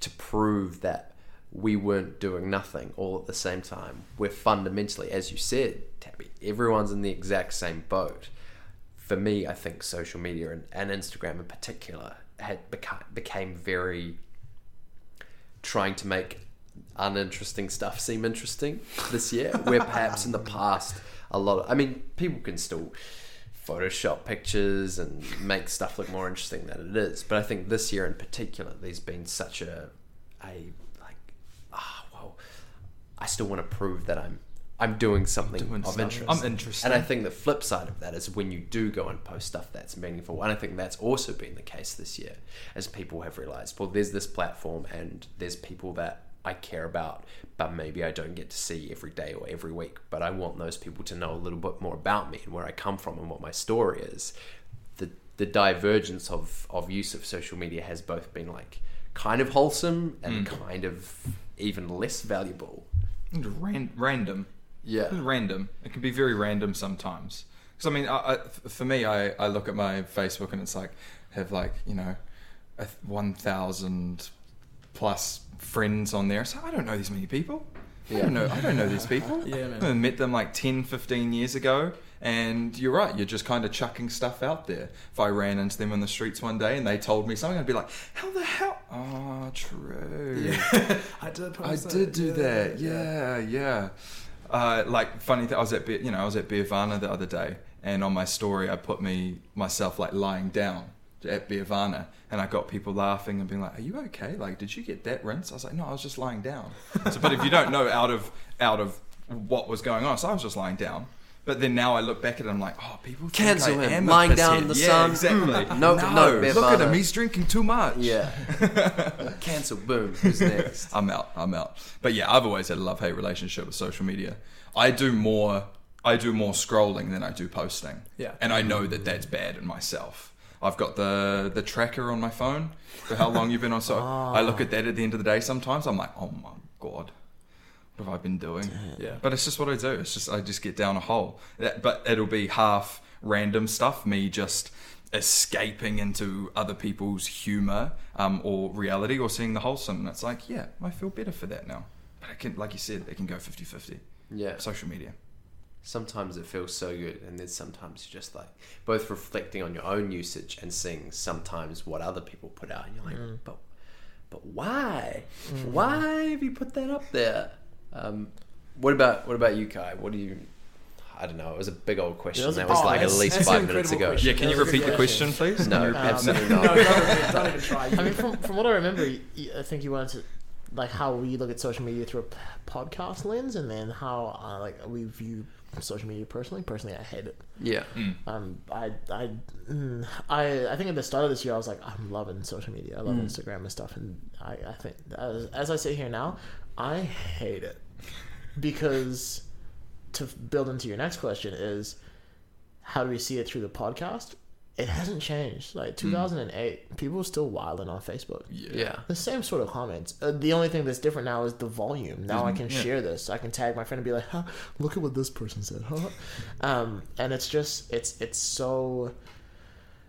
Speaker 2: to prove that we weren't doing nothing all at the same time. We're fundamentally, as you said, Thabi, everyone's in the exact same boat. For me, I think social media and, and Instagram in particular had beca- became very trying to make uninteresting stuff seem interesting this year. Where perhaps in the past a lot of i mean people can still photoshop pictures and make stuff look more interesting than it is but i think this year in particular there's been such a a like ah well i still want to prove that i'm i'm doing something
Speaker 5: Doing
Speaker 2: of interest
Speaker 5: I'm interesting.
Speaker 2: and i think the flip side of that is when you do go and post stuff that's meaningful and i think that's also been the case this year as people have realized well there's this platform and there's people that i care about but maybe i don't get to see every day or every week but i want those people to know a little bit more about me and where i come from and what my story is the the divergence of of use of social media has both been like kind of wholesome and hmm. kind of even less valuable.
Speaker 5: Ran- random.
Speaker 2: Yeah.
Speaker 5: Random. It can be very random sometimes. Because I mean, I, I, for me, I, I look at my Facebook and it's like have like you know, one thousand plus friends on there. So I don't know these many people. I
Speaker 2: Yeah.
Speaker 5: don't know. I don't know these people.
Speaker 1: Yeah, man.
Speaker 5: I met them like 10, 15 years ago. And you're right, you're just kind of chucking stuff out there. If I ran into them in the streets one day and they told me something, I'd be like, how the hell? Oh, true. Yeah.
Speaker 1: I did.
Speaker 5: I did do
Speaker 1: yeah,
Speaker 5: that. Yeah, yeah. Uh, like funny thing, I was at Be- you know I was at Beervana the other day, and on my story I put me myself like lying down at Beervana, and I got people laughing and being like, "Are you okay? Like, did you get that rinse?" I was like, "No, I was just lying down." So, but if you don't know out of out of what was going on, so I was just lying down. But then now I look back at it, I'm like, oh, people think
Speaker 2: Cancel
Speaker 5: I
Speaker 2: him,
Speaker 5: am a
Speaker 2: lying down in the
Speaker 5: yeah,
Speaker 2: sun.
Speaker 5: Exactly.
Speaker 2: No,
Speaker 5: no,
Speaker 2: no,
Speaker 5: look at him. He's drinking too much.
Speaker 2: Yeah. Cancel. Boom. Who's next?
Speaker 5: I'm out. I'm out. But yeah, I've always had a love hate relationship with social media. I do more. I do more scrolling than I do posting.
Speaker 1: Yeah.
Speaker 5: And I know that that's bad in myself. I've got the the tracker on my phone for how long you've been on. So ah. I look at that at the end of the day. Sometimes I'm like, oh my god, what have I been doing?
Speaker 1: Yeah.
Speaker 5: But it's just what I do. It's just I just get down a hole. But it'll be half random stuff. Me just escaping into other people's humor um, or reality or seeing the wholesome. And it's like, yeah, I feel better for that now. But I can, like you said, it can go 50-50.
Speaker 2: Yeah.
Speaker 5: Social media.
Speaker 2: sometimes it feels so good and then sometimes you're just like both reflecting on your own usage and seeing sometimes what other people put out and you're like but but why why have you put that up there um, what about what about you Kii what do you i don't know it was a big old question
Speaker 3: It was
Speaker 2: that was
Speaker 3: oh,
Speaker 2: like at least five minutes ago
Speaker 1: question.
Speaker 5: Yeah, can you
Speaker 3: That was
Speaker 5: repeat the
Speaker 3: good
Speaker 5: question, please?
Speaker 2: no
Speaker 5: Can you-
Speaker 2: absolutely
Speaker 1: No,
Speaker 2: not
Speaker 1: don't, don't even try.
Speaker 3: I mean, from, from what I remember, I think you wanted to, like, how we look at social media through a podcast lens, and then how, uh, like, we view social media personally. Personally, I hate it.
Speaker 2: yeah
Speaker 3: Um, I, I, mm, I, I think at the start of this year, I was like, I'm loving social media. I love
Speaker 2: Mm.
Speaker 3: Instagram and stuff, and I, I think as, as I sit here now, I hate it because to build into your next question is how do we see it through the podcast? It hasn't changed. Like 2008, people were still wilding on Facebook.
Speaker 2: yeah
Speaker 3: The same sort of comments. Uh, the only thing that's different now is the volume. Now I can share this. I can tag my friend and be like, huh, "Look at what this person said." Huh? um, and it's just it's it's so.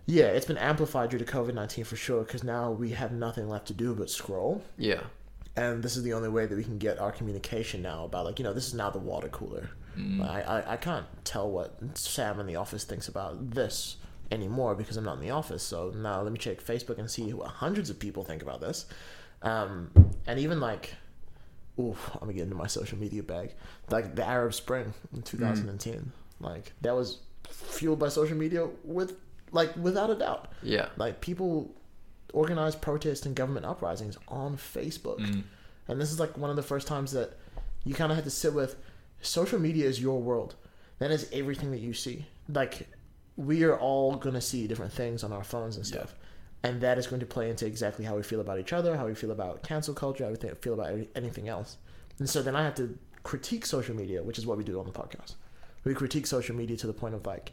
Speaker 3: Yeah, it's been amplified due to COVID nineteen for sure. Because now we have nothing left to do but scroll,
Speaker 2: yeah
Speaker 3: and this is the only way that we can get our communication now about like you know this is now the water cooler. I, I I can't tell what Sam in the office thinks about this anymore because I'm not in the office. So now let me check Facebook and see what hundreds of people think about this. Um, and even like, ooh, I'm gonna get into my social media bag. Like the Arab Spring in 2010, like that was fueled by social media with like without a doubt.
Speaker 2: yeah
Speaker 3: Like people organized protests and government uprisings on Facebook. Mm. And this is like one of the first times that you kind of had to sit with social media is your world. That is everything that you see. Like we are all going to see different things on our phones and stuff. And that is going to play into exactly how we feel about each other, how we feel about cancel culture, how we feel about anything else. And so then I have to critique social media, which is what we do on the podcast. We critique social media to the point of like,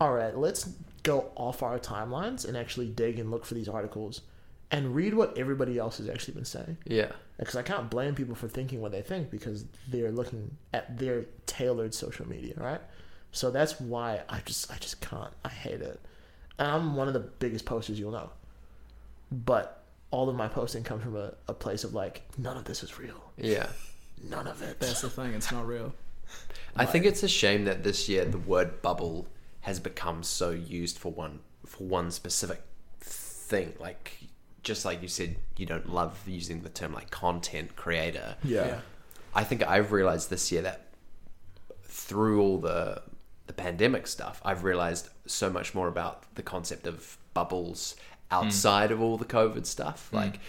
Speaker 3: all right, let's go off our timelines and actually dig and look for these articles and read what everybody else has actually been saying.
Speaker 2: yeah
Speaker 3: Because I can't blame people for thinking what they think because they're looking at their tailored social media, right? So that's why I just I just can't. I hate it. And I'm one of the biggest posters you'll know. But all of my posting comes from a, a place of like, none of this is real.
Speaker 2: yeah
Speaker 3: None of it.
Speaker 1: That's the thing. It's not real.
Speaker 2: I think it's a shame that this year the word bubble has become so used for one for one specific thing. Like just like you said, you don't love using the term like content creator.
Speaker 3: yeah.
Speaker 1: Yeah.
Speaker 2: I think I've realized this year that through all the the pandemic stuff, I've realized so much more about the concept of bubbles hmm. outside of all the COVID stuff, hmm. like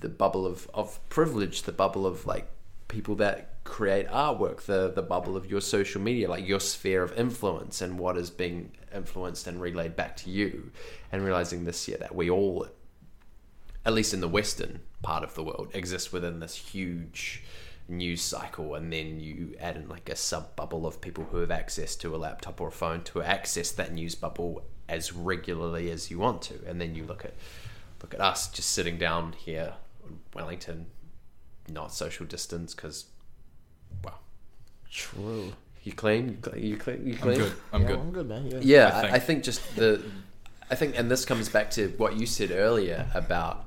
Speaker 2: the bubble of, of privilege, the bubble of like people that create artwork, the the bubble of your social media, like your sphere of influence and what is being influenced and relayed back to you, and realizing this year that we all at least in the western part of the world, exist within this huge news cycle, and then you add in like a sub bubble of people who have access to a laptop or a phone to access that news bubble as regularly as you want to, and then you look at look at us just sitting down here in Wellington, not social distance because,
Speaker 3: True.
Speaker 2: you clean, you clean, you clean, you
Speaker 5: I'm good. I'm
Speaker 3: yeah,
Speaker 5: good.
Speaker 3: I'm good, man. Yeah.
Speaker 2: Yeah,
Speaker 5: I
Speaker 2: I
Speaker 5: think.
Speaker 2: think. I think just the, I think, and this comes back to what you said earlier about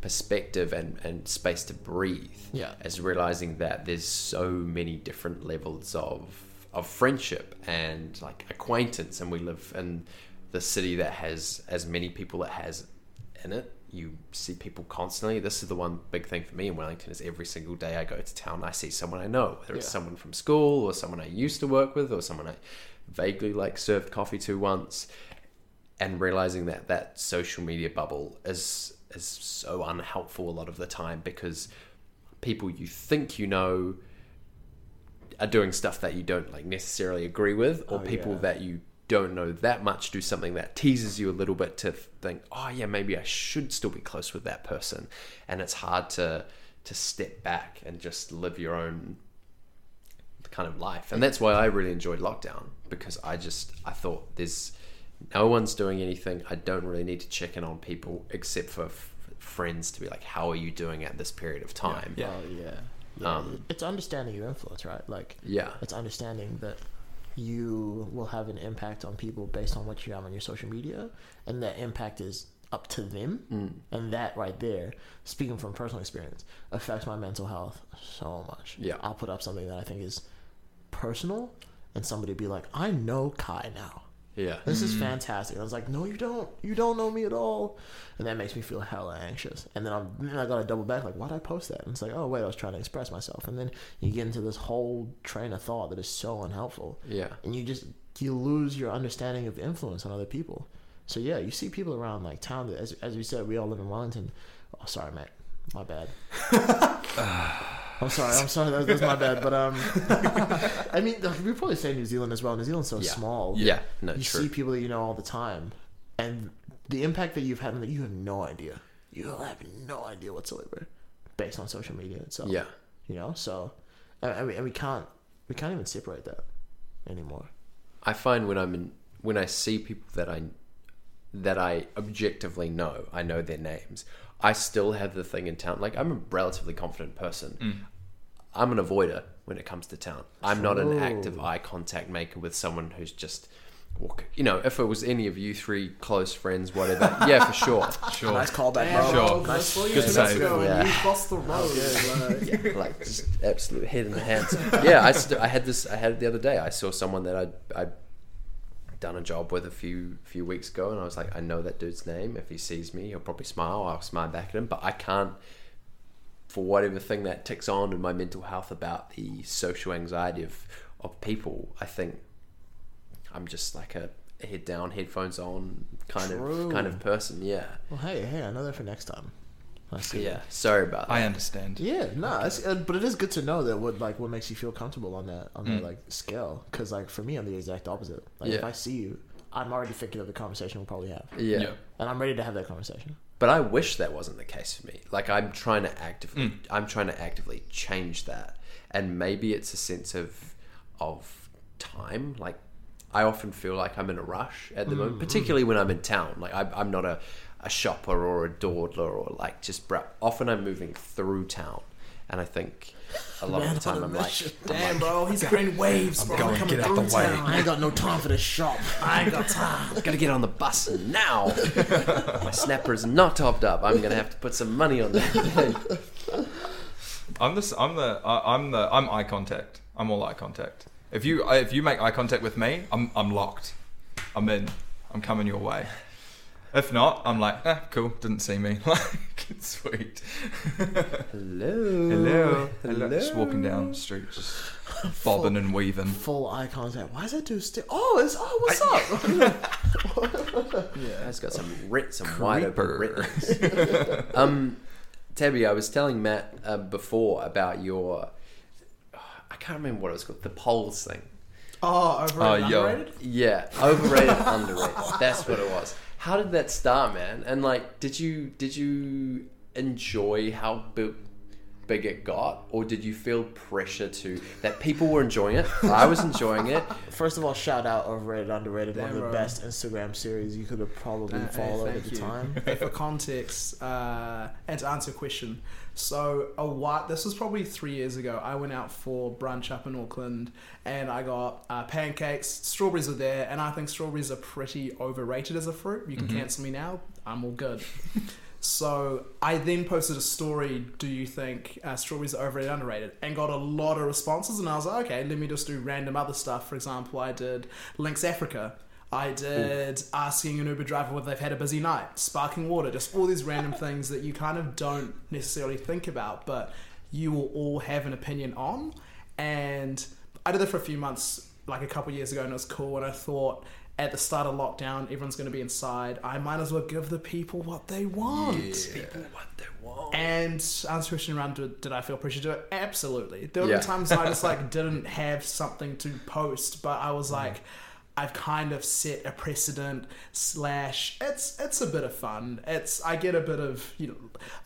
Speaker 2: perspective and, and space to breathe.
Speaker 3: Yeah.
Speaker 2: As realizing that there's so many different levels of of friendship and like acquaintance, and we live in the city that has as many people it has in it. You see people constantly. This is the one big thing for me in Wellington is every single day I go to town, I see someone I know, whether it's someone from school or someone I used to work with or someone I vaguely like served coffee to once, and realizing that that social media bubble is is so unhelpful a lot of the time because people you think you know are doing stuff that you don't like necessarily agree with, or
Speaker 3: Oh,
Speaker 2: people
Speaker 3: yeah.
Speaker 2: that you don't know that much do something that teases you a little bit to think, oh yeah, maybe I should still be close with that person, and it's hard to to step back and just live your own kind of life, and that's why I really enjoyed lockdown because I just I thought there's no one's doing anything. I don't really need to check in on people except for f- friends to be like, how are you doing at this period of time?
Speaker 5: Yeah.
Speaker 3: Oh yeah. yeah.
Speaker 2: Um,
Speaker 3: it's understanding your influence, right? Like
Speaker 2: Yeah.
Speaker 3: it's understanding that you will have an impact on people based on what you have on your social media, and that impact is up to them.
Speaker 2: Mm.
Speaker 3: And that right there, speaking from personal experience, affects my mental health so much.
Speaker 2: Yeah.
Speaker 3: I'll put up something that I think is personal, and somebody be like, "I know Kii now."
Speaker 2: Yeah.
Speaker 3: This is fantastic. I was like, no, you don't. You don't know me at all. And that makes me feel hella anxious. And then I'm then I gotta double back, like, why'd I post that? And it's like, oh wait, I was trying to express myself. And then you get into this whole train of thought that is so unhelpful.
Speaker 2: Yeah.
Speaker 3: And you just you lose your understanding of influence on other people. So yeah, you see people around like town that as as we said, we all live in Wellington. Oh sorry, mate. My bad. I'm sorry. I'm sorry. That, that's my bad. But um, I mean, we probably say New Zealand as well. New Zealand's so
Speaker 2: Yeah.
Speaker 3: small
Speaker 2: Yeah. No,
Speaker 3: you
Speaker 2: true.
Speaker 3: see people that you know all the time, and the impact that you've had on that you have no idea. You have no idea whatsoever, based on social media itself.
Speaker 2: yeah.
Speaker 3: you know. So, and, and, we, and we can't we can't even separate that anymore.
Speaker 2: I find when I'm in, when I see people that I that I objectively know, I know their names. I still have the thing in town. Like I'm a relatively confident person. Mm. I'm an avoider when it comes to town. I'm not an active eye contact maker with someone who's just walk. You know, if it was any of you three close friends, whatever, yeah, for sure.
Speaker 5: Sure.
Speaker 3: Nice callback,
Speaker 1: Damn,
Speaker 3: bro.
Speaker 5: Sure.
Speaker 1: bro, I saw you
Speaker 5: Good save.
Speaker 1: minutes
Speaker 2: Yeah.
Speaker 1: you crossed the road. like-
Speaker 2: yeah, like just absolute head in the hands. Yeah, I, st- I had this. I had it the other day. I saw someone that I'd, I'd done a job with a few few weeks ago, and I was like, I know that dude's name. If he sees me, he'll probably smile. I'll smile back at him, but I can't. For whatever thing that ticks on in my mental health about the social anxiety of of people, I think I'm just like a head down, headphones on kind
Speaker 3: True.
Speaker 2: of kind of person. Yeah,
Speaker 3: Well, hey, hey, I know that for next time. I see.
Speaker 2: yeah. Sorry about that.
Speaker 5: I understand.
Speaker 3: Yeah, no, it's, uh, but it is good to know that what like what makes you feel comfortable on that on
Speaker 2: Mm.
Speaker 3: that like scale. Because like for me, I'm the exact opposite. Like if I see you, I'm already thinking of the conversation we'll probably have,
Speaker 2: yeah.
Speaker 5: Yeah.
Speaker 3: and I'm ready to have that conversation.
Speaker 2: But I wish that wasn't the case for me. Like I'm trying to actively,
Speaker 5: Mm.
Speaker 2: I'm trying to actively change that, and maybe it's a sense of of time. Like I often feel like I'm in a rush at the
Speaker 5: Mm,
Speaker 2: moment, particularly when I'm in town. Like I, I'm not a a shopper or a dawdler or like just bra- often I'm moving through town, and I think a lot
Speaker 3: Man
Speaker 2: of the time
Speaker 3: on a
Speaker 2: I'm like,
Speaker 3: mission.
Speaker 1: Damn, bro, he's creating waves, bro.
Speaker 5: going,
Speaker 1: coming
Speaker 5: get out
Speaker 1: through
Speaker 5: the way.
Speaker 1: town.
Speaker 3: I ain't got no time for this shop.
Speaker 1: I ain't got time.
Speaker 2: gotta get on the bus now. My snapper is not topped up. I'm gonna have to put some money on that.
Speaker 5: I'm the I'm the I- I'm the I'm eye contact. I'm all eye contact. If you if you make eye contact with me, I'm I'm locked. I'm in. I'm coming your way. If not, I'm like, eh, cool. Didn't see me. Like, it's sweet.
Speaker 2: Hello.
Speaker 5: Hello. Hello. Just walking down the street, just bobbing and weaving.
Speaker 3: Full eye contact. Why is that dude still? Oh, it's oh, what's up?
Speaker 2: yeah, It's got some ret- some wide open
Speaker 5: Creeper.
Speaker 2: um, Thabi, I was telling Matt uh, before about your. I can't remember what it was called. The polls thing.
Speaker 1: Oh, overrated,
Speaker 5: Oh, yo.
Speaker 1: underrated?
Speaker 2: Yeah, overrated, underrated. That's what it was. How did that start, man? And like, did you did you enjoy how bu- big it got, or did you feel pressure to that people were enjoying it? I was enjoying it.
Speaker 3: First of all, shout out Overrated Underrated, one of the
Speaker 1: bro.
Speaker 3: best Instagram series you could have probably
Speaker 1: Uh, hey,
Speaker 3: followed at
Speaker 1: thank
Speaker 3: the
Speaker 1: you.
Speaker 3: time.
Speaker 1: Hey, for context, uh, and to answer your question, so a while, this was probably three years ago. I went out for brunch up in Auckland, and I got uh, pancakes. Strawberries were there, and I think strawberries are pretty overrated as a fruit. You can cancel me now. I'm all good. So I then posted a story. Do you think uh, strawberries are overrated, underrated? And got a lot of responses. And I was like, okay, let me just do random other stuff. For example, I did Lynx Africa. I did asking an Uber driver whether they've had a busy night, sparking water, just all these random things that you kind of don't necessarily think about, but you will all have an opinion on. And I did that for a few months, like a couple years ago, and it was cool. And I thought at the start of lockdown, everyone's going to be inside. I might as well give the people what they want.
Speaker 2: People what they want.
Speaker 1: And answer your question around did, did I feel pressure to do it? Absolutely. There were
Speaker 2: Yeah.
Speaker 1: times I just like didn't have something to post, but I was mm. like, I've kind of set a precedent. Slash, it's it's a bit of fun. It's I get a bit of you know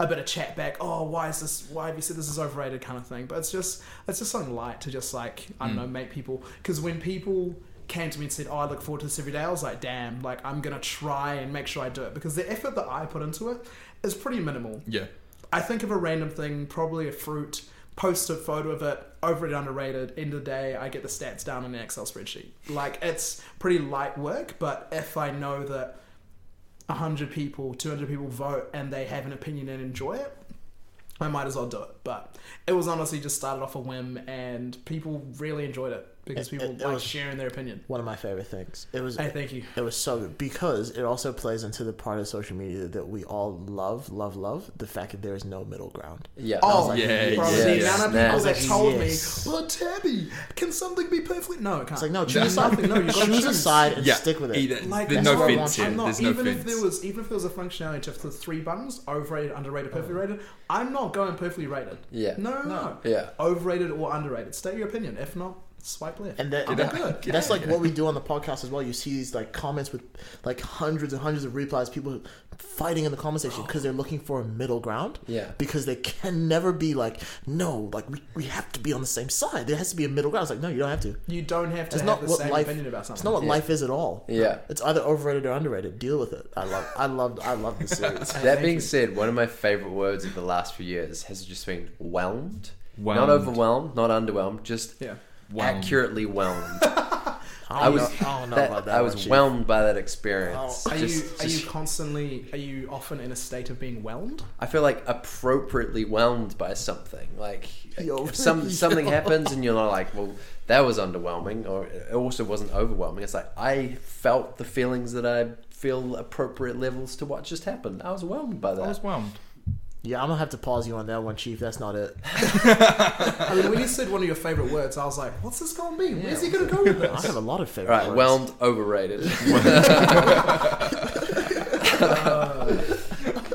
Speaker 1: a bit of chat back. Oh, why is this? Why have you said this is overrated? Kind of thing. But it's just it's just something light to just like I don't hmm. know make people because when people came to me and said, "Oh, I look forward to this every day," I was like, "Damn!" Like I'm gonna try and make sure I do it because the effort that I put into it is pretty minimal.
Speaker 5: Yeah.
Speaker 1: I think of a random thing, probably a fruit, post a photo of it, overrated, underrated. End of the day, I get the stats down in an Excel spreadsheet. Like it's pretty light work, but if I know that hundred people, two hundred people vote and they have an opinion and enjoy it, I might as well do it. But it was honestly just started off a whim, and people really enjoyed it because
Speaker 3: It-
Speaker 1: people
Speaker 3: it- it
Speaker 1: like
Speaker 3: was-
Speaker 1: sharing their opinion.
Speaker 3: One of my favorite things. It was
Speaker 1: Hey, thank you.
Speaker 3: It was so good because it also plays into the part of social media that we all love, love, love the fact that there is no middle ground.
Speaker 2: Yeah.
Speaker 1: Oh,
Speaker 3: like,
Speaker 5: yeah,
Speaker 1: bro,
Speaker 5: yeah,
Speaker 1: the
Speaker 5: yeah.
Speaker 1: amount of
Speaker 2: Nah.
Speaker 1: people that
Speaker 3: Yes.
Speaker 1: told
Speaker 3: Yes.
Speaker 1: me, "Well, Thabi, can something be perfectly?" No, it can't.
Speaker 3: It's like no, choose a
Speaker 1: nothing. No, you got to
Speaker 3: choose a side and
Speaker 5: Yeah.
Speaker 3: stick with it.
Speaker 5: Either,
Speaker 1: Like
Speaker 5: there's
Speaker 1: that's
Speaker 5: no
Speaker 1: what I
Speaker 5: fence
Speaker 1: want.
Speaker 5: here.
Speaker 1: I'm not,
Speaker 5: There's no
Speaker 1: even if
Speaker 5: fence.
Speaker 1: there was even if there was a functionality just the three buttons, overrated, underrated, uh. perfectly rated. I'm not going perfectly rated.
Speaker 2: Yeah.
Speaker 1: No, no, no.
Speaker 2: Yeah.
Speaker 1: Overrated or underrated. State your opinion. If not, swipe left.
Speaker 3: And that, that-
Speaker 1: good.
Speaker 3: that's like what we do on the podcast as well. You see these like comments with like hundreds and hundreds of replies, people fighting in the comment section oh. because they're looking for a middle ground.
Speaker 2: Yeah.
Speaker 3: Because they can never be like, no, like we, we have to be on the same side. There has to be a middle ground. It's like, no, you don't have to.
Speaker 1: You don't have to
Speaker 3: It's
Speaker 1: have
Speaker 3: not
Speaker 1: the
Speaker 3: what
Speaker 1: same
Speaker 3: life.
Speaker 1: opinion about
Speaker 3: It's not what
Speaker 2: Yeah.
Speaker 3: life is at all.
Speaker 2: Yeah.
Speaker 3: It's either overrated or underrated. Deal with it. I love. I love. I love the series.
Speaker 2: That being said, one of my favorite words of the last few years has just been whelmed.
Speaker 5: Whelmed.
Speaker 2: Not overwhelmed, not underwhelmed, just
Speaker 1: Yeah.
Speaker 5: Whelmed.
Speaker 2: accurately whelmed.
Speaker 3: I,
Speaker 2: I was,
Speaker 3: Know, I don't know
Speaker 2: that-
Speaker 3: about that.
Speaker 2: I was
Speaker 3: Chief.
Speaker 2: whelmed by that experience.
Speaker 1: Are
Speaker 2: Just-
Speaker 1: you are
Speaker 2: just-
Speaker 1: you constantly are you often in a state of being whelmed?
Speaker 2: I feel like appropriately whelmed by something. Like
Speaker 3: Yo.
Speaker 2: if some something happens and you're not like, well, that was underwhelming, or it also wasn't overwhelming. It's like I felt the feelings that I feel appropriate levels to what just happened. I was whelmed by that.
Speaker 5: I was whelmed.
Speaker 3: Yeah, I'm gonna have to pause you on that one, Chief. That's not it.
Speaker 1: I mean, when you said one of your favorite words, I was like, "What's this going to be? Where's he going to go with this?
Speaker 3: I
Speaker 1: this?"
Speaker 3: have a lot of favorite.
Speaker 2: Right,
Speaker 3: words.
Speaker 2: whelmed, overrated.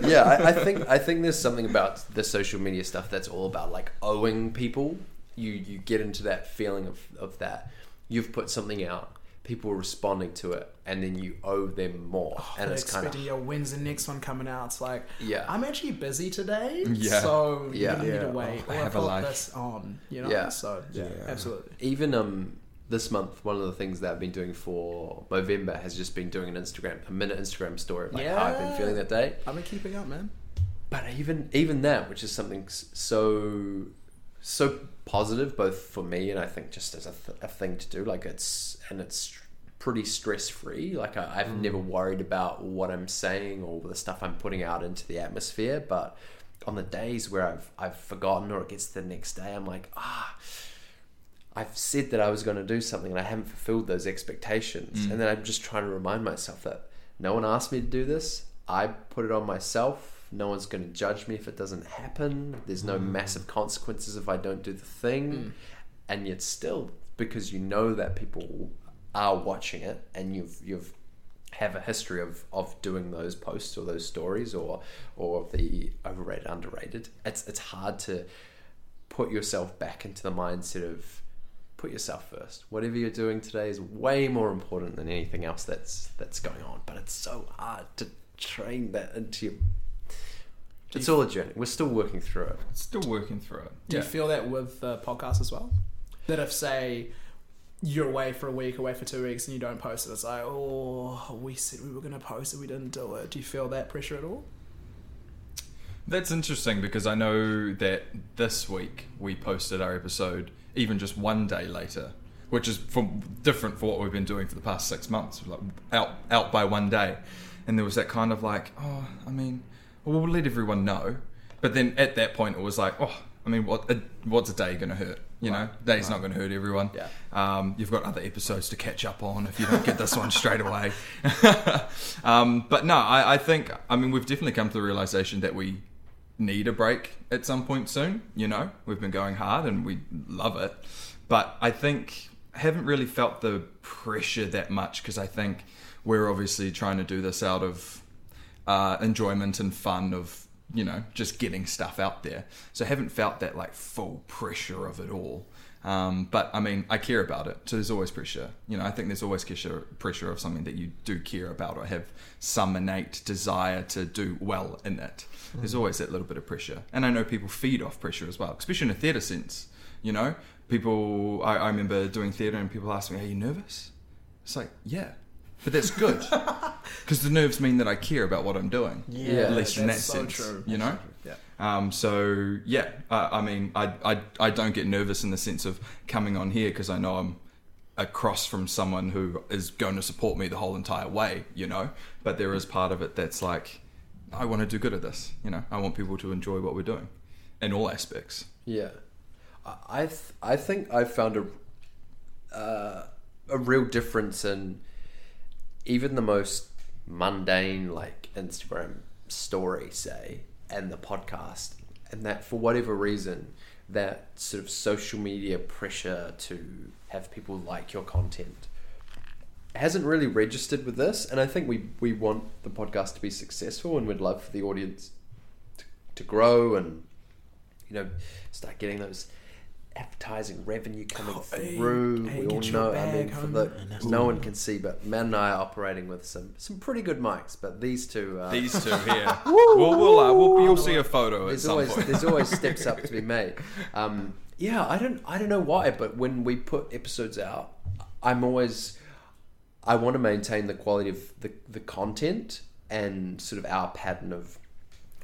Speaker 2: yeah, I, I think I think there's something about the social media stuff that's all about like owing people. You you get into that feeling of, of that. You've put something out, people are responding to it, and then you owe them more, and
Speaker 1: They're
Speaker 2: it's kind
Speaker 1: expecting,
Speaker 2: of
Speaker 1: yo, when's the next one coming out? It's like,
Speaker 2: Yeah.
Speaker 1: I'm actually busy today,
Speaker 5: Yeah.
Speaker 1: so
Speaker 2: Yeah.
Speaker 1: you need
Speaker 3: Yeah.
Speaker 1: to wait.
Speaker 5: I
Speaker 1: or
Speaker 5: have
Speaker 1: I've
Speaker 5: a
Speaker 1: got
Speaker 5: life.
Speaker 1: this on, you know.
Speaker 2: Yeah.
Speaker 1: So yeah,
Speaker 3: Yeah.
Speaker 1: absolutely.
Speaker 2: even um this month one of the things that I've been doing for Movember has just been doing an Instagram a minute Instagram story of like how I've been feeling that day.
Speaker 1: I've been keeping up, man.
Speaker 2: but even even that which is something so so positive both for me and i think just as a, th- a thing to do like it's and it's pretty stress free like I, i've never worried about what i'm saying or the stuff i'm putting out into the atmosphere but on the days where i've i've forgotten or it gets to the next day i'm like ah I've said that I was going to do something and I haven't fulfilled those expectations. And then I'm just trying to remind myself that no one asked me to do this. I put it on myself. No one's going to judge me if it doesn't happen. There's no mm. massive consequences if I don't do the thing. Mm. And yet still because you know that people are watching it and you've you've have a history of, of doing those posts or those stories or or the overrated underrated it's it's hard to put yourself back into the mindset of put yourself first. Whatever you're doing today is way more important than anything else that's that's going on. But it's so hard to train that into your It's all a journey. We're still working through it.
Speaker 5: Still working through it.
Speaker 1: Do
Speaker 5: yeah.
Speaker 1: you feel that with the podcast as well? That if say you're away for a week, away for two weeks, and you don't post it, it's like, oh, we said we were going to post it, we didn't do it. Do you feel that pressure at all?
Speaker 5: That's interesting because I know that this week we posted our episode even just one day later, which is from different for what we've been doing for the past six months, like out out by one day. And there was that kind of like, oh, I mean, well, we'll let everyone know. But then at that point, it was like, oh, I mean, what a, what's a day going to hurt? You know, day's not going to hurt everyone.
Speaker 2: Yeah.
Speaker 5: Um, you've got other episodes to catch up on if you don't get this one straight away. um, but no, I, I think, I mean, we've definitely come to the realization that we need a break at some point soon. You know, we've been going hard and we love it. But I think, I haven't really felt the pressure that much because I think we're obviously trying to do this out of uh, enjoyment and fun of you know just getting stuff out there. So I haven't felt that like full pressure of it all. Um, but I mean I care about it. So there's always pressure. You know I think there's always pressure pressure of something that you do care about or have some innate desire to do well in it. There's always that little bit of pressure. And I know people feed off pressure as well especially in a theatre sense. You know people I, I remember doing theatre and people ask me are you nervous? It's like yeah but that's good because the nerves mean that I care about what I'm doing.
Speaker 3: Yeah,
Speaker 5: at least in that
Speaker 1: so
Speaker 5: sense,
Speaker 1: true.
Speaker 5: you know.
Speaker 1: Yeah.
Speaker 5: Um, so yeah, uh, I mean, I, I I don't get nervous in the sense of coming on here because I know I'm across from someone who is going to support me the whole entire way, you know. But there is part of it that's like, I want to do good at this, you know. I want people to enjoy what we're doing, in all aspects.
Speaker 2: Yeah, I I, th- I think I found a uh, a real difference in even the most mundane like Instagram story, say, and the podcast, and that for whatever reason, that sort of social media pressure to have people like your content hasn't really registered with this, and I think we we want the podcast to be successful, and we'd love for the audience to, to grow and you know start getting those advertising revenue coming
Speaker 1: Oh,
Speaker 2: through.
Speaker 1: hey,
Speaker 2: we all know. I mean, for the no one can see, but Matt and I are operating with some some pretty good mics. But these two, uh,
Speaker 5: These two here, we'll, we'll, uh, we'll you'll see a photo at
Speaker 2: there's
Speaker 5: some
Speaker 2: always
Speaker 5: point.
Speaker 2: there's always steps up to be made. Um, yeah, I don't I don't know why, but when we put episodes out, I'm always I want to maintain the quality of the the content and sort of our pattern of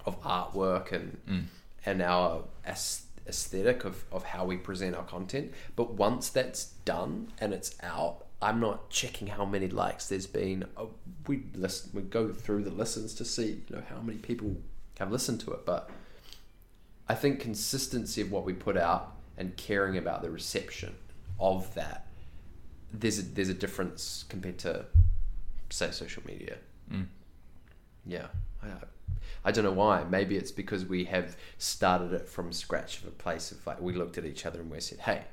Speaker 2: of artwork and
Speaker 5: Mm.
Speaker 2: and our aes- aesthetic of, of how we present our content. But once that's done and it's out, I'm not checking how many likes there's been. Uh, We listen, we go through the listens to see you know how many people have listened to it. But I think consistency of what we put out and caring about the reception of that there's a, there's a difference compared to say social media.
Speaker 5: Mm.
Speaker 2: Yeah, I, I don't know why. Maybe it's because we have started it from scratch of a place of like we looked at each other and we said, "Hey,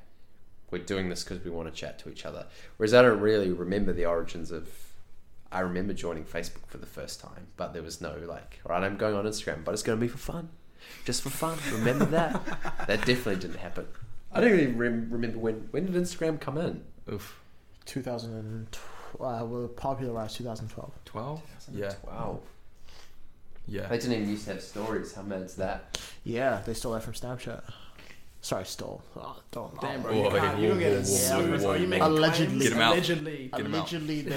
Speaker 2: we're doing this because we want to chat to each other." Whereas I don't really remember the origins of. I remember joining Facebook for the first time, but there was no like, all right, I'm going on Instagram, but it's going to be for fun, just for fun. Remember that? that definitely didn't happen. I don't even rem- remember when when did Instagram come in.
Speaker 5: Oof,
Speaker 3: 2012. Uh, were popularized 2012.
Speaker 5: twelve. Yeah,
Speaker 2: Wow.
Speaker 5: Yeah.
Speaker 2: They didn't even used to have stories. How mad's that?
Speaker 3: Yeah, they stole that from Snapchat. Sorry, stole. Oh, don't.
Speaker 1: Damn,
Speaker 3: oh,
Speaker 1: bro, you
Speaker 5: Whoa,
Speaker 1: can't. You don't get
Speaker 5: whoa,
Speaker 1: it.
Speaker 5: whoa,
Speaker 1: Yeah,
Speaker 3: whoa,
Speaker 1: bro,
Speaker 5: whoa,
Speaker 1: you
Speaker 5: whoa.
Speaker 1: make
Speaker 3: Allegedly.
Speaker 1: claims,
Speaker 5: Get 'em out.
Speaker 1: Allegedly.
Speaker 5: Get 'em out.
Speaker 3: Allegedly,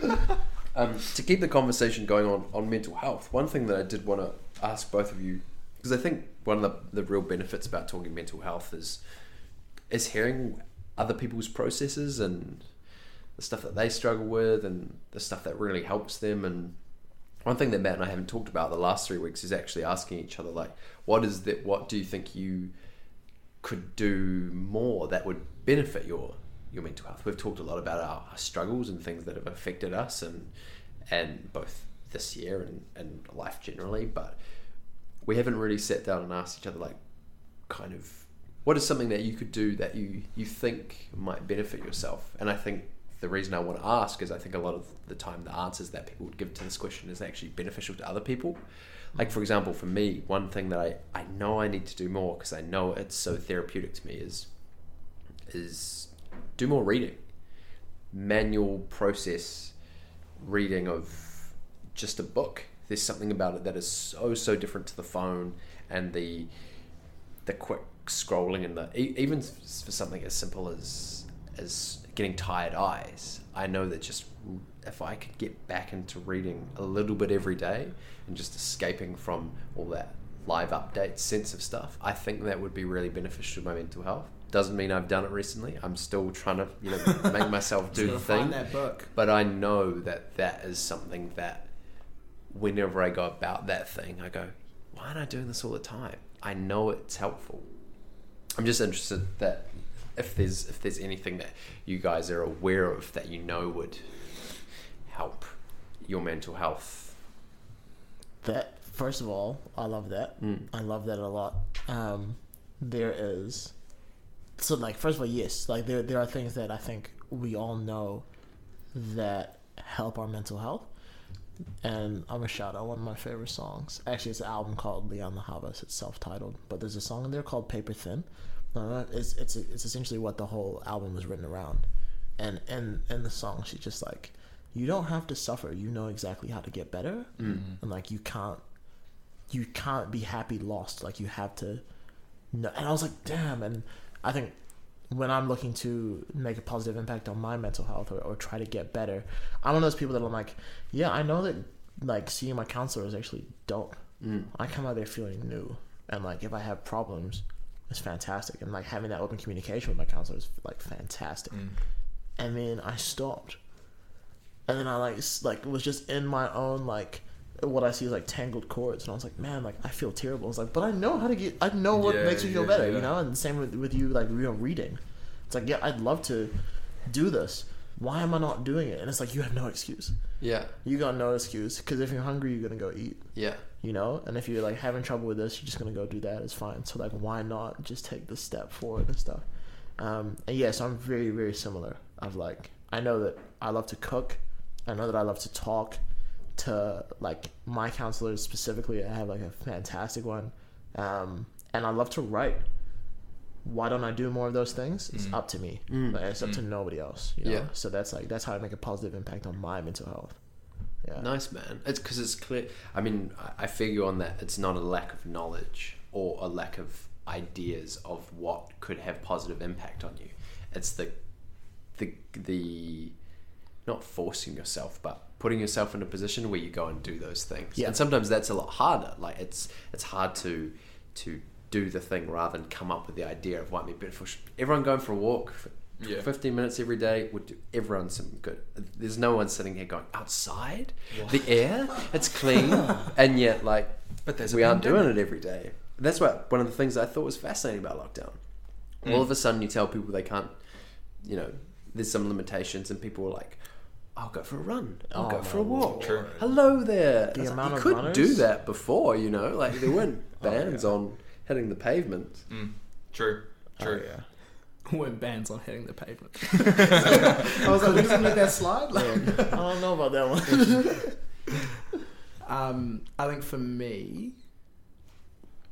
Speaker 3: they.
Speaker 2: Um, to keep the conversation going on on mental health, one thing that I did want to ask both of you, because I think one of the, the real benefits about talking mental health is is hearing other people's processes and the stuff that they struggle with and the stuff that really helps them. And one thing that Matt and I haven't talked about the last three weeks is actually asking each other like, what is that? What do you think you could do more that would benefit your your mental health. We've talked a lot about our, struggles and things that have affected us and and both this year and, and life generally, but we haven't really sat down and asked each other like kind of what is something that you could do that you you think might benefit yourself. And I think the reason I want to ask is I think a lot of the time the answers that people would give to this question is actually beneficial to other people. Like for example, for me, one thing that I, I know I need to do more because I know it's so therapeutic to me is is do more reading, manual process reading of just a book there's something about it that is so so different to the phone and the the quick scrolling and the even for something as simple as as getting tired eyes. I know that just if I could get back into reading a little bit every day and just escaping from all that live update sense of stuff, I think that would be really beneficial to my mental health. Doesn't mean I've done it recently. I'm still trying to, you know, make myself do the thing.
Speaker 1: find that book.
Speaker 2: But I know that that is something that whenever I go about that thing, I go, why aren't I doing this all the time? I know it's helpful. I'm just interested that if there's if there's anything that you guys are aware of that you know would help your mental health.
Speaker 3: That first of all, I love that.
Speaker 2: Mm.
Speaker 3: I love that a lot. Um, there is so like first of all, yes, like there there are things that I think we all know that help our mental health. And I'm gonna shout out one of my favorite songs. Actually, it's an album called Lianne La Havas. It's self-titled, but there's a song in there called Paper Thin. Uh, it's it's it's essentially what the whole album was written around. And in in the song, she's just like, you don't have to suffer. You know exactly how to get better, and like you can't you can't be happy lost. Like you have to. No, and I was like, damn. And I think when I'm looking to make a positive impact on my mental health or, or try to get better, I'm one of those people that I'm like, yeah, I know that like seeing my counselor is actually dope.
Speaker 2: Mm.
Speaker 3: I come out there feeling new, and like if I have problems, it's fantastic. And like having that open communication with my counselor is like fantastic. Mm. And then I stopped, and then I like like was just in my own like what I see is like tangled cords, and I was like, man, like I feel terrible. I was like, but I know how to get. I know what
Speaker 5: Yeah,
Speaker 3: makes me feel
Speaker 5: yeah,
Speaker 3: better,
Speaker 5: yeah.
Speaker 3: you know. And the same with with you, like you know, reading. It's like, yeah, I'd love to do this. Why am I not doing it? And it's like you have no excuse.
Speaker 2: Yeah,
Speaker 3: You got no excuse because if you're hungry, you're gonna go eat.
Speaker 2: yeah,
Speaker 3: You know, and if you're like having trouble with this, you're just gonna go do that. It's fine. So like, why not just take the step forward and stuff? Um, and yes, I'm very very similar. Of like, I know that I love to cook. I know that I love to talk to like my counselors specifically. I have like a fantastic one, um, and I love to write. Why don't I do more of those things? It's up to me. Like, it's up to nobody else. You know?
Speaker 2: Yeah.
Speaker 3: So that's like that's how I make a positive impact on my mental health. Yeah.
Speaker 2: nice man. It's because it's clear. I mean, I- I figure on that it's not a lack of knowledge or a lack of ideas of what could have positive impact on you. It's the the the not forcing yourself, but putting yourself in a position where you go and do those things.
Speaker 3: Yeah.
Speaker 2: And sometimes that's a lot harder. Like it's it's hard to to do the thing rather than come up with the idea of what might be beneficial. Everyone going for a walk for
Speaker 5: Yeah.
Speaker 2: 15 minutes every day would do everyone some good. There's no one sitting here going outside, the air, it's clean, and yet like
Speaker 5: But there's
Speaker 2: we aren't doing it every day. That's what one of the things I thought was fascinating about lockdown. All of a sudden, you tell people they can't, you know, there's some limitations, and people are like, "I'll go for a run. I'll
Speaker 3: Oh
Speaker 2: go for a walk."
Speaker 5: True.
Speaker 2: Hello there.
Speaker 3: The
Speaker 2: I was
Speaker 3: amount
Speaker 2: you could
Speaker 3: runners-
Speaker 2: do that before, you know, like there weren't
Speaker 3: Oh,
Speaker 2: bans on hitting the pavement.
Speaker 5: Mm. True. True.
Speaker 3: Oh, yeah.
Speaker 1: When bands on hitting the pavement. I was like, we just let that slide. Like,
Speaker 3: I don't know about that one.
Speaker 1: um, I think for me,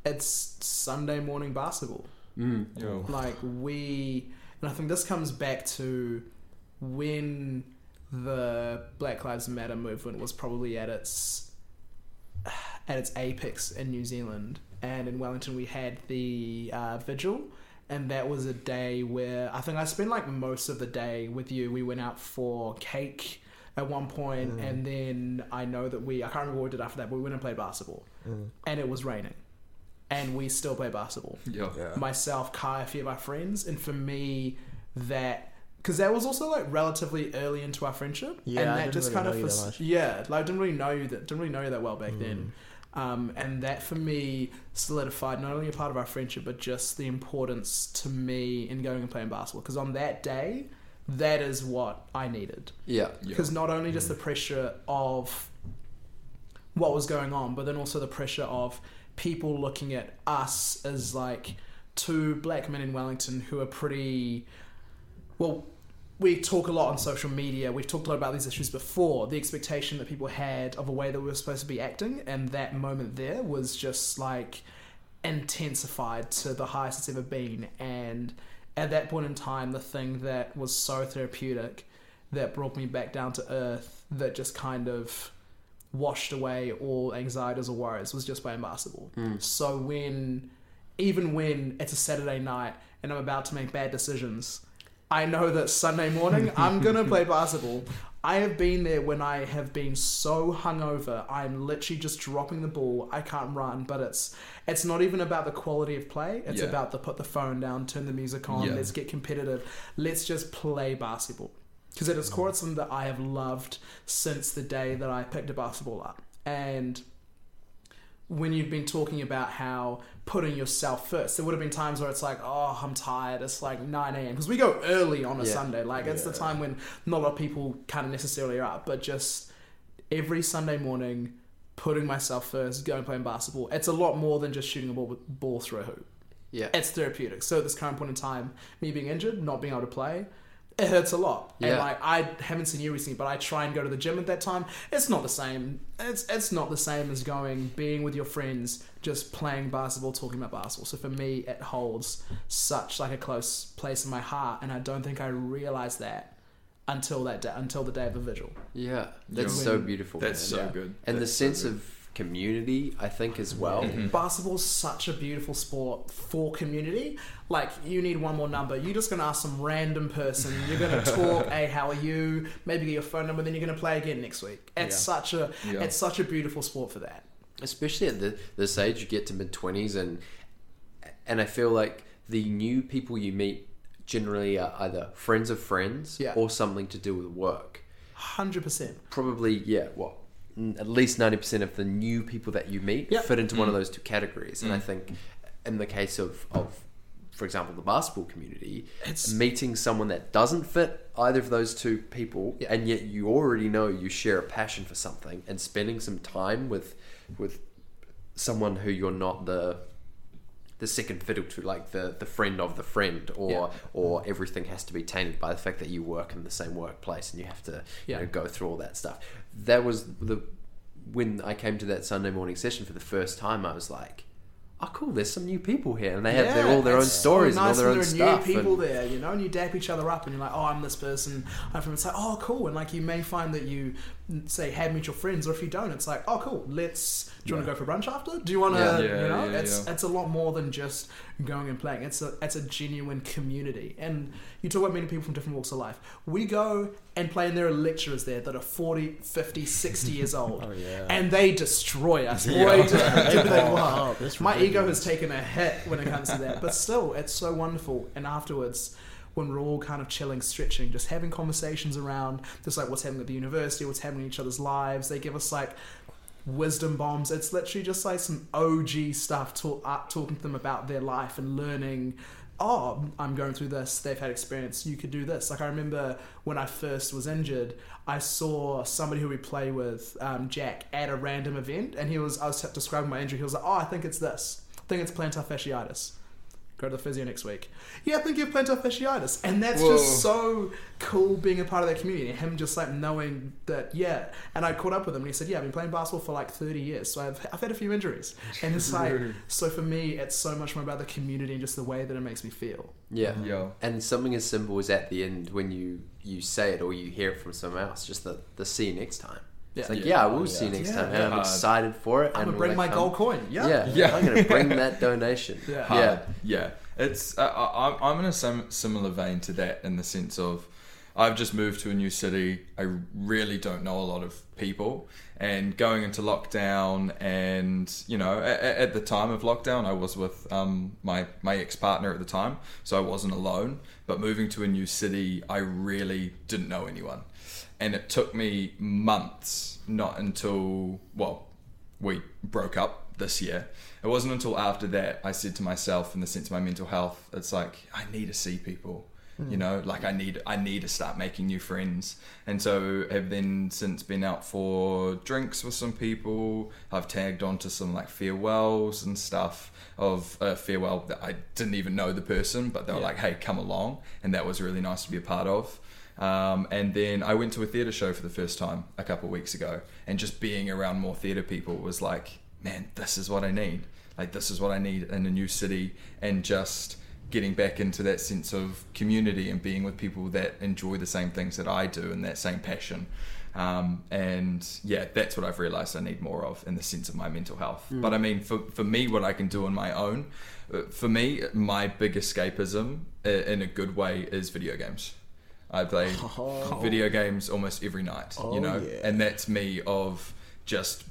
Speaker 1: it's Sunday morning basketball.
Speaker 2: Mm.
Speaker 1: Like we, and I think this comes back to when the Black Lives Matter movement was probably at its at its apex in New Zealand, and in Wellington we had the uh, vigil, and that was a day where I think I spent like most of the day with you. We went out for cake at one point, and then I know that we I can't remember what we did after that, but we went and played basketball, and it was raining, and we still play basketball
Speaker 5: Yo.
Speaker 1: myself, Kii, a few of our friends, and for me, that because that was also like relatively early into our friendship,
Speaker 3: Yeah,
Speaker 1: and
Speaker 3: I
Speaker 1: that
Speaker 3: didn't
Speaker 1: just
Speaker 3: really
Speaker 1: kind
Speaker 3: know
Speaker 1: of
Speaker 3: you that much.
Speaker 1: yeah, like I didn't really know you that didn't really know you that well back
Speaker 3: Mm.
Speaker 1: then, um, and that for me solidified not only a part of our friendship but just the importance to me in going and playing basketball because on that day, that is what I needed
Speaker 2: Yeah.
Speaker 1: because not only
Speaker 3: Mm.
Speaker 1: just the pressure of what was going on, but then also the pressure of people looking at us as like two black men in Wellington who are pretty well. We talk a lot on social media. We've talked a lot about these issues before. The expectation that people had of a way that we were supposed to be acting, and that moment there was just like intensified to the highest it's ever been. And at that point in time, the thing that was so therapeutic that brought me back down to earth that just kind of washed away all anxieties or worries was just playing basketball.
Speaker 2: Hmm.
Speaker 1: So when, even when it's a Saturday night and I'm about to make bad decisions, I know that Sunday morning I'm gonna play basketball. I have been there when I have been so hungover, I'm literally just dropping the ball. I can't run, but it's it's not even about the quality of play. It's
Speaker 5: Yeah.
Speaker 1: about the put the phone down, turn the music on,
Speaker 5: Yeah.
Speaker 1: let's get competitive, let's just play basketball. Because at its core, it's something that I have loved since the day that I picked a basketball up. And when you've been talking about how putting yourself first, there would have been times where it's like, oh, I'm tired. It's like 9 a.m. Because we go early on a
Speaker 2: Yeah.
Speaker 1: Sunday. Like, it's the time when not a lot of people kind of necessarily are up. But just every Sunday morning, putting myself first, going playing basketball, it's a lot more than just shooting a ball, ball through a hoop.
Speaker 2: Yeah.
Speaker 1: It's therapeutic. So at this current point in time, me being injured, not being able to play, it hurts a lot. And like I haven't seen you recently, but I try and go to the gym at that time. It's not the same. It's it's not the same as going being with your friends, just playing basketball, talking about basketball. So for me, it holds such like a close place in my heart, and I don't think I realized that until that day, until the day of the vigil.
Speaker 2: Yeah, that's
Speaker 5: Yeah.
Speaker 2: so beautiful.
Speaker 5: That's
Speaker 2: man.
Speaker 5: so
Speaker 1: Yeah.
Speaker 5: good.
Speaker 2: and the
Speaker 5: That's so
Speaker 2: sense
Speaker 5: good.
Speaker 2: of community, I think, as mm-hmm. well. Mm-hmm.
Speaker 1: Basketball's such a beautiful sport for community. Like, you need one more number. You're just going to ask some random person. You're going to talk, hey, how are you? Maybe get your phone number, then you're going to play again next week. It's
Speaker 3: Yeah.
Speaker 1: such a
Speaker 5: Yeah.
Speaker 1: it's such a beautiful sport for that.
Speaker 2: especially at the this age you get to mid twenties and and I feel like the new people you meet generally are either friends of friends
Speaker 1: Yeah.
Speaker 2: or something to do with work.
Speaker 1: 100%.
Speaker 2: Probably yeah, what n- at least ninety percent of the new people that you meet
Speaker 1: Yeah.
Speaker 2: fit into one of mm. those two categories. And I mm. think in the case of of for example, the basketball community,
Speaker 1: It's-
Speaker 2: meeting someone that doesn't fit either of those two people,
Speaker 1: Yeah.
Speaker 2: and yet you already know you share a passion for something, and spending some time with with someone who you're not the the second fiddle to, like the the friend of the friend, or
Speaker 1: Yeah.
Speaker 2: or everything has to be tainted by the fact that you work in the same workplace and you have to
Speaker 1: Yeah.
Speaker 2: you know, go through all that stuff. That was the when I came to that Sunday morning session for the first time. I was like. Oh, cool! There's some new people here, and they have their, all their own
Speaker 1: it's so
Speaker 2: stories and all
Speaker 1: nice
Speaker 2: their own
Speaker 1: there
Speaker 2: stuff.
Speaker 1: new people
Speaker 2: and-
Speaker 1: there, you know, and you dap each other up, and you're like, "Oh, I'm this person." I'm from. It's like, "Oh, cool," and like you may find that you say have mutual friends, or if you don't, it's like, "Oh, cool. Let's. Do you want to go for brunch after? Do you want to?
Speaker 2: Yeah.
Speaker 5: Yeah,
Speaker 1: you know,
Speaker 5: yeah,
Speaker 1: it's
Speaker 5: yeah.
Speaker 1: it's a lot more than just going and playing. It's a it's a genuine community, and you talk about meeting people from different walks of life. We go and play, and there are lecturers there that are 40, 50, 60 years old,
Speaker 3: Oh, yeah.
Speaker 1: and they destroy us. Boy,
Speaker 3: Yeah.
Speaker 1: do, do they
Speaker 3: oh,
Speaker 1: My ego has taken a hit when it comes to that, but still, it's so wonderful. And afterwards, when we're all kind of chilling, stretching, just having conversations around just like what's happening at the university, what's happening in each other's lives, they give us like wisdom bombs. It's literally just like some OG stuff, talk, uh, talking to them about their life and learning. Oh, I'm going through this. They've had experience. You could do this. Like I remember when I first was injured, I saw somebody who we play with, um, Jack, at a random event, and he was. I was describing my injury. He was like, "Oh, I think it's this. I think it's plantar fasciitis." Go to the physio next week. Yeah, I think you have plantar fasciitis, and that's
Speaker 5: Whoa.
Speaker 1: just so cool being a part of that community. And him just like knowing that, yeah. And I caught up with him, and he said, "Yeah, I've been playing basketball for like thirty years, so I've I've had a few injuries." And it's like, so for me, it's so much more about the community and just the way that it makes me feel.
Speaker 2: Yeah.
Speaker 5: Yeah.
Speaker 2: And something as simple as at the end when you you say it or you hear it from someone else, just the, the see you next time. It's like,
Speaker 5: Yeah.
Speaker 2: yeah, I will
Speaker 5: Oh,
Speaker 2: see you next
Speaker 1: Yeah.
Speaker 2: time. And I'm
Speaker 5: Yeah.
Speaker 2: excited for it.
Speaker 1: I'm
Speaker 2: and
Speaker 1: gonna bring my
Speaker 2: come-
Speaker 1: gold coin. Yeah,
Speaker 2: Yeah.
Speaker 5: Yeah.
Speaker 2: I'm going to bring that donation.
Speaker 1: Yeah.
Speaker 2: Yeah.
Speaker 5: yeah. It's uh, I, I'm- I'm in a sim- similar vein to that in the sense of I've just moved to a new city. I really don't know a lot of people, and going into lockdown, and you know, at, at the time of lockdown, I was with um, my my ex partner at the time, so I wasn't alone. But moving to a new city, I really didn't know anyone, and it took me months, not until well, we broke up this year. It wasn't until after that I said to myself, in the sense of my mental health, it's like I need to see people. You know, like I need I need to start making new friends, and so have then since been out for drinks with some people. I've tagged onto some like farewells and stuff of a farewell that I didn't even know the person, but they were
Speaker 1: Yeah.
Speaker 5: like, "Hey, come along," and that was really nice to be a part of. Um, and then I went to a theatre show for the first time a couple of weeks ago, and just being around more theatre people was like, man, this is what I need. Like, this is what I need in a new city, and just getting back into that sense of community and being with people that enjoy the same things that I do and that same passion. Um, and yeah, that's what I've realized I need more of in the sense of my mental health. But I mean, for, for me, what I can do on my own, uh, for me, my big escapism uh, in a good way is video games. I play video games almost every night,
Speaker 3: Oh,
Speaker 5: you know,
Speaker 3: yeah.
Speaker 5: and that's me of just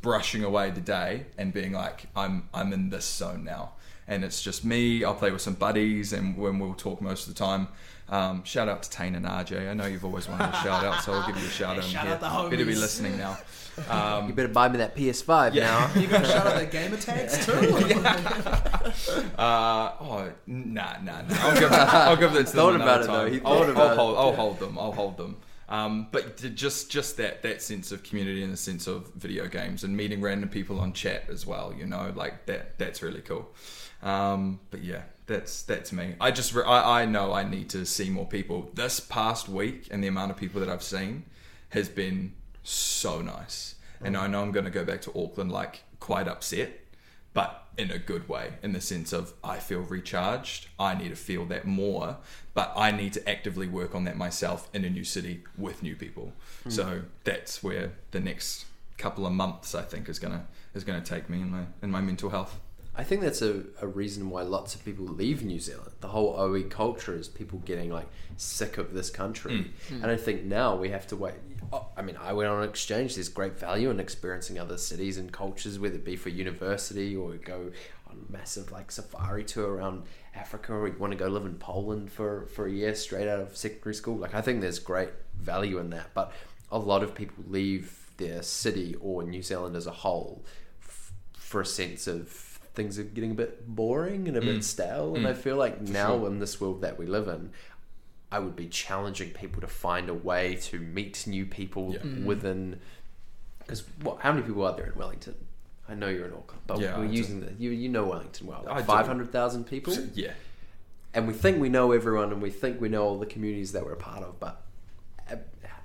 Speaker 5: brushing away the day and being like, I'm I'm in this zone now, and it's just me. I'll play with some buddies, and when we'll talk most of the time. Um, shout out to Tane and RJ. I know you've always wanted a shout out, so I'll give you a shout out. in
Speaker 1: shout out the
Speaker 5: Better be listening now. Um,
Speaker 2: You better buy me that PS5
Speaker 5: Yeah.
Speaker 2: now.
Speaker 1: You gonna shout out the gamer tags too?
Speaker 5: Uh, oh, nah, nah, nah. I'll give, I'll give that to
Speaker 2: Thought
Speaker 5: them
Speaker 2: about
Speaker 5: another
Speaker 2: it, though.
Speaker 5: time.
Speaker 2: He
Speaker 5: I'll,
Speaker 2: thought about
Speaker 5: I'll
Speaker 2: it.
Speaker 5: hold, I'll
Speaker 2: Yeah.
Speaker 5: hold them. I'll hold them. Um, but just just that that sense of community and the sense of video games and meeting random people on chat as well. You know, like that. That's really cool. Um, but yeah, that's that's me. I just re- I, I know I need to see more people. This past week and the amount of people that I've seen has been so nice. And I know I'm going to go back to Auckland like quite upset, but in a good way, in the sense of I feel recharged. I need to feel that more, but I need to actively work on that myself in a new city with new people. So that's where the next couple of months I think is gonna is gonna take me in my in my mental health.
Speaker 2: I think that's a, a reason why lots of people leave New Zealand. The whole OE culture is people getting like sick of this country. Hmm. Hmm. And I think now we have to wait. Oh, I mean, I went on an exchange. There's great value in experiencing other cities and cultures, whether it be for university or go on a massive like safari tour around Africa or you want to go live in Poland for, for a year straight out of secondary school. Like, I think there's great value in that. But a lot of people leave their city or New Zealand as a whole f- for a sense of things are getting a bit boring and a bit stale. And I feel like now in this world that we live in, I would be challenging people to find a way to meet new people
Speaker 5: Yeah. Mm.
Speaker 2: within. Because what? How many people are there in Wellington? I know you're in Auckland, but
Speaker 5: Yeah,
Speaker 2: we're
Speaker 5: I do.
Speaker 2: using the you you know Wellington well. Like. Five hundred thousand people,
Speaker 5: Yeah,
Speaker 2: and we think we know everyone, and we think we know all the communities that we're a part of. But uh,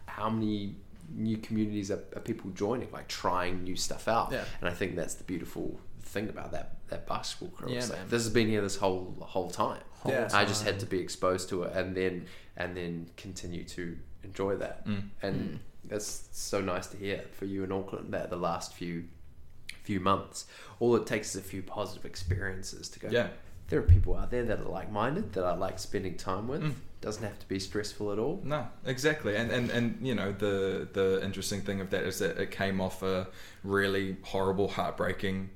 Speaker 2: how many new communities are, are people joining? Like trying new stuff out.
Speaker 1: Yeah.
Speaker 2: And I think that's the beautiful thing about that that basketball crew.
Speaker 1: Yeah,
Speaker 2: like, this has been here this whole whole time.
Speaker 1: Yeah.
Speaker 2: I just had to be exposed to it, and then and then continue to enjoy that.
Speaker 5: Mm.
Speaker 2: And that's so nice to hear for you in Auckland. That the last few few months, all it takes is a few positive experiences to go.
Speaker 5: Yeah.
Speaker 2: There are people out there that are like minded that I like spending time with.
Speaker 5: Mm.
Speaker 2: Doesn't have to be stressful at all.
Speaker 5: No, exactly, and and and you know the the interesting thing of that is that it came off a really horrible, heartbreaking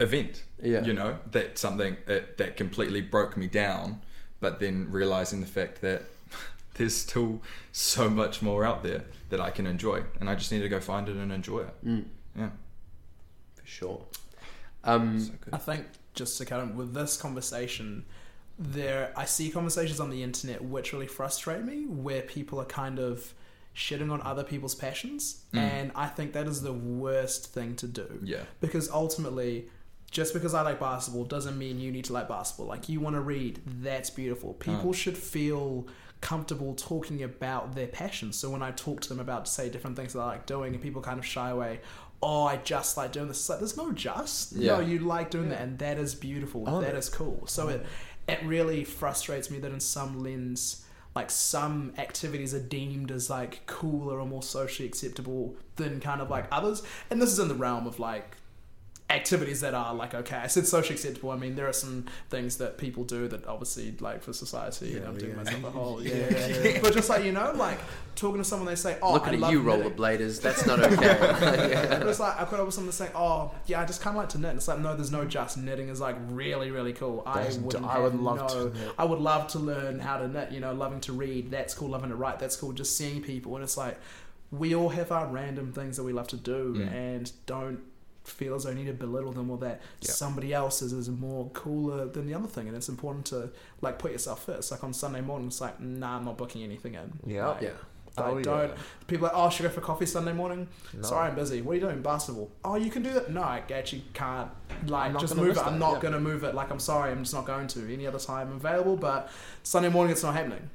Speaker 5: event.
Speaker 2: Yeah.
Speaker 5: you know that something that, that completely broke me down, but then realizing the fact that there's still so much more out there that I can enjoy, and I just need to go find it and enjoy it.
Speaker 2: Mm,
Speaker 5: Yeah,
Speaker 2: for sure. Um,
Speaker 5: so.
Speaker 1: I think just to kind of with this conversation, there I see conversations on the internet which really frustrate me, where people are kind of shitting on other people's passions,
Speaker 5: Mm.
Speaker 1: and I think that is the worst thing to do.
Speaker 5: Yeah,
Speaker 1: because ultimately just because I like basketball doesn't mean you need to like basketball. Like you want to read, that's beautiful. Hmm. People should feel comfortable talking about their passions. So when I talk to them about say different things that I like doing and people kind of shy away, oh I just like doing this. It's like there's no just.
Speaker 2: Yeah.
Speaker 1: No, you like doing that and that is beautiful.
Speaker 3: Oh,
Speaker 1: that is cool. So it it really frustrates me that in some lens like some activities are deemed as like cooler or more socially acceptable than kind of like others. And this is in the realm of like activities that are like okay. I said socially acceptable. I mean there are some things that people do that obviously like for society and
Speaker 3: Yeah,
Speaker 1: I'm doing
Speaker 3: yeah.
Speaker 1: myself a whole yeah, yeah, yeah. But just like you know, like talking to someone they say, Oh
Speaker 2: looking
Speaker 1: I
Speaker 2: at
Speaker 1: love
Speaker 2: you, rollerbladers. That's not okay.
Speaker 1: But it's like I could have with someone saying, "Oh, yeah, I just kind of like to knit." It's like no, there's no just knitting is like really, really cool. I
Speaker 3: would love
Speaker 1: no,
Speaker 3: to knit.
Speaker 1: I would love to learn how to knit. You know, loving to read. That's cool. Loving to write. That's cool. Just seeing people, and it's like we all have our random things that we love to do,
Speaker 5: Mm.
Speaker 1: and don't feel as though you need to belittle them or that
Speaker 5: Yeah.
Speaker 1: somebody else's is more cooler than the other thing. And it's important to like put yourself first. Like on Sunday morning, it's like, nah, I'm not booking anything in.
Speaker 3: Yeah.
Speaker 1: Like,
Speaker 2: yeah.
Speaker 1: I
Speaker 3: Oh,
Speaker 1: don't. People are like, oh, should I go for coffee Sunday morning?
Speaker 3: No.
Speaker 1: Sorry, I'm busy. What are you doing? Basketball. Oh, you can do that. No, I actually can't. Like, just move it. I'm not
Speaker 3: yeah.
Speaker 1: gonna move it. Like, I'm sorry. I'm just not going to. Any other time I'm available, but Sunday morning it's not happening.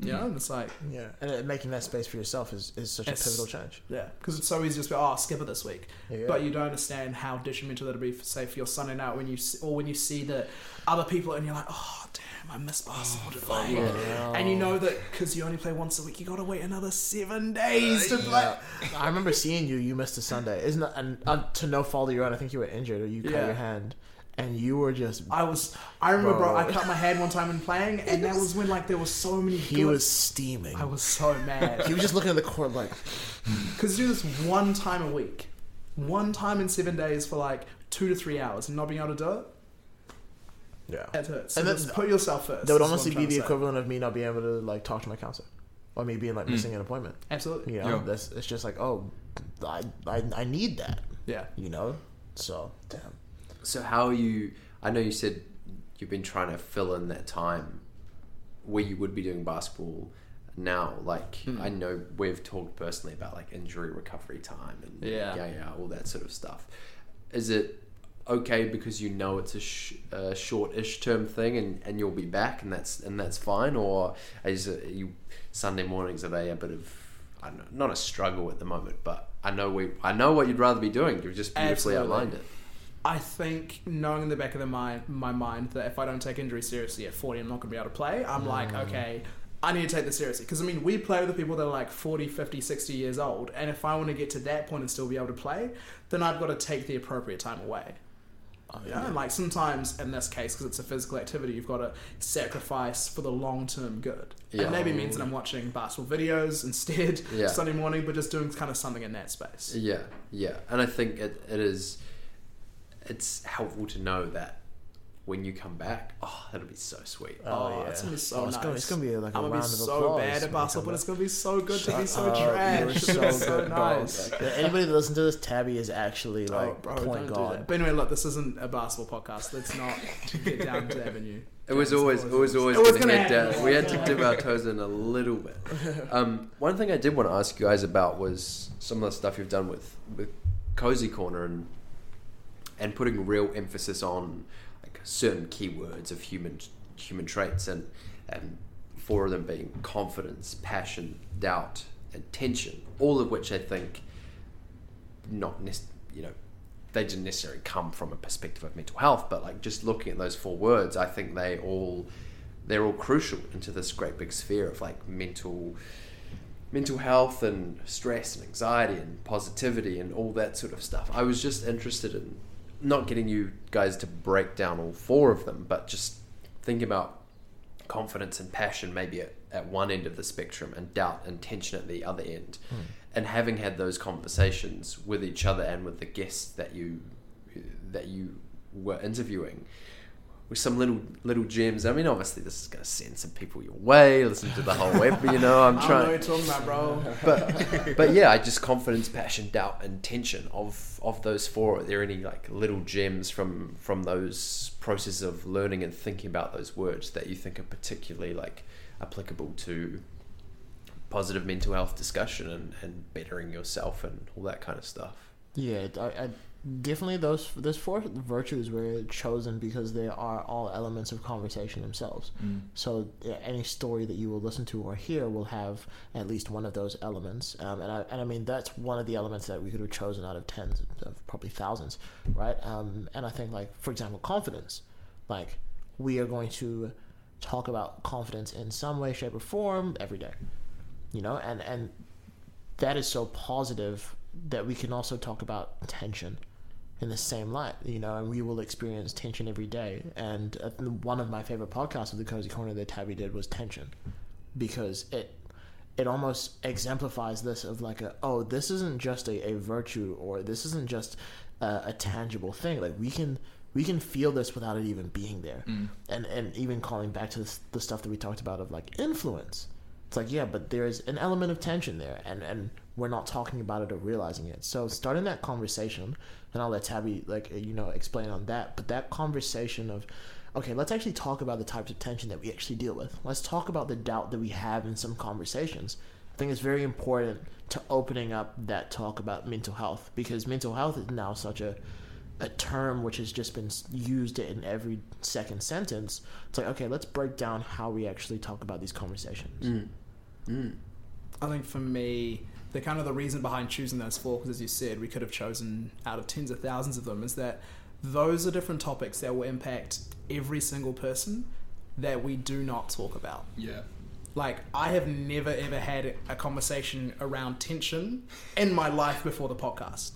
Speaker 1: You know, and it's like,
Speaker 3: Yeah, and uh, making that space for yourself is, is such a pivotal change.
Speaker 1: yeah, because it's so easy to just be, oh, I'll skip it this week.
Speaker 3: Yeah.
Speaker 1: But you don't understand how detrimental that'll be, for, say, for your Sunday night when you s- or when you see that other people and you're like, oh, damn, I miss basketball today. And you know that because you only play once a week, you gotta wait another seven days to play.
Speaker 3: I remember seeing you. You missed a Sunday, isn't it? And uh, to no fault of your own, I think you were injured or you cut
Speaker 1: Yeah.
Speaker 3: your hand, and you were just.
Speaker 1: I was, I remember, bro.
Speaker 3: Bro.
Speaker 1: I cut my hand one time in playing, and that was when like there was so many.
Speaker 3: He
Speaker 1: good-
Speaker 3: was steaming.
Speaker 1: I was so mad.
Speaker 3: He was just looking at the court like,
Speaker 1: Because do this one time a week, one time in seven days for like two to three hours, and not being able to do it,
Speaker 3: yeah.
Speaker 1: it hurts. So
Speaker 3: And
Speaker 1: just
Speaker 3: that-
Speaker 1: put yourself first.
Speaker 3: That would honestly be the equivalent of me not being able to like talk to my counselor, or me being like hmm. missing an appointment.
Speaker 1: Absolutely.
Speaker 3: You know,
Speaker 5: Yeah.
Speaker 3: that's it's just like, oh, I, I I need that.
Speaker 1: Yeah.
Speaker 3: You know, so damn.
Speaker 2: So how are you? I know you said you've been trying to fill in that time where you would be doing basketball now. Like
Speaker 1: Hmm.
Speaker 2: I know we've talked personally about like injury recovery time and
Speaker 1: Yeah.
Speaker 2: yeah, yeah, all that sort of stuff. Is it okay because you know it's a, sh- a short-ish term thing and, and you'll be back and that's and that's fine, or is it you Sunday mornings are they a bit of I don't know, not a struggle at the moment, but I know we I know what you'd rather be doing. You've just beautifully
Speaker 1: Absolutely.
Speaker 2: outlined it.
Speaker 1: I think knowing in the back of the mind, my mind that if I don't take injury seriously at 40, I'm not going to be able to play. I'm mm. like, okay, I need to take this seriously. Because, I mean, we play with the people that are like 40, 50, 60 years old. And if I want to get to that point and still be able to play, then I've got to take the appropriate time away. Oh, yeah, and like sometimes in this case, because it's a physical activity, you've got to sacrifice for the long term good.
Speaker 2: Yeah.
Speaker 1: And maybe it means that I'm watching basketball videos instead
Speaker 2: Yeah.
Speaker 1: Sunday morning, but just doing kind of something in that space.
Speaker 2: Yeah, yeah, and I think it, it is. It's helpful to know that when you come back, oh, that'll be so sweet.
Speaker 1: Oh, it's gonna be so
Speaker 3: Oh, it's
Speaker 1: nice.
Speaker 3: gonna- it's gonna be like a
Speaker 1: I'm gonna
Speaker 3: round
Speaker 1: be
Speaker 3: of
Speaker 1: so
Speaker 3: applause
Speaker 1: bad at basketball,
Speaker 3: come
Speaker 1: but it's gonna be so good to be so
Speaker 3: up,
Speaker 1: trash. It's
Speaker 3: so
Speaker 1: gonna be so nice.
Speaker 3: Yeah, anybody that listens to this, Thabi is actually like
Speaker 1: oh, bro,
Speaker 3: point
Speaker 1: don't do
Speaker 3: guard.
Speaker 1: that. But anyway, look, this isn't a basketball podcast. Let's not get down to Avenue.
Speaker 2: It was
Speaker 1: James,
Speaker 2: always, it was always,
Speaker 1: It was
Speaker 2: gonna
Speaker 1: gonna
Speaker 2: head down. We had to dip our toes in a little bit. Um, one thing I did want to ask you guys about was some of the stuff you've done with with Cozy Corner and and putting real emphasis on like certain keywords of human human traits and and four of them being confidence, passion, doubt, and tension. All of which I think not you know they didn't necessarily come from a perspective of mental health, but like just looking at those four words, I think they all they're all crucial into this great big sphere of like mental mental health and stress and anxiety and positivity and all that sort of stuff. I was just interested in not getting you guys to break down all four of them, but just thinking about confidence and passion maybe at, at one end of the spectrum and doubt and tension at the other end. Hmm. And having had those conversations with each other and with the guests that you that you were interviewing with some little little gems. I mean, obviously, this is going to send some people your way. Listen to the whole web, you know. I'm trying.
Speaker 1: I don't know what you're talking about, bro.
Speaker 2: but but yeah, I just confidence, passion, doubt, and tension of of those four. Are there any like little gems from from those processes of learning and thinking about those words that you think are particularly like applicable to positive mental health discussion and, and bettering yourself and all that kind of stuff?
Speaker 3: Yeah, I, I definitely those those four virtues were chosen because they are all elements of conversation themselves. So any story that you will listen to or hear will have at least one of those elements. Um, and I and I mean that's one of the elements that we could have chosen out of tens of probably thousands, right? Um, and I think like for example, confidence, like we are going to talk about confidence in some way, shape, or form every day, you know, and and that is so positive that we can also talk about tension in the same light, you know, and we will experience tension every day. And uh, one of my favorite podcasts of the Cozy Corner that Thabi did was tension, because it it almost exemplifies this of like a oh this isn't just a, a virtue or this isn't just a, a tangible thing. Like we can we can feel this without it even being there. And and even calling back to this, the stuff that we talked about of like influence. It's like yeah but there's an element of tension there. And and we're not talking about it or realizing it. So starting that conversation and i'll let Thabi like uh, you know explain on that. But that conversation of okay let's actually talk about the types of tension that we actually deal with. Let's talk about the doubt that we have in some conversations. I think it's very important to opening up that talk about mental health because mental health is now such a a term which has just been used in every second sentence. It's like, okay, let's break down how we actually talk about these conversations. Mm. Mm.
Speaker 1: I think for me, the kind of the reason behind choosing those four, because as you said, we could have chosen out of tens of thousands of them, is that those are different topics that will impact every single person that we do not talk about.
Speaker 5: Yeah.
Speaker 1: Like, I have never ever had a conversation around tension in my life before the podcast.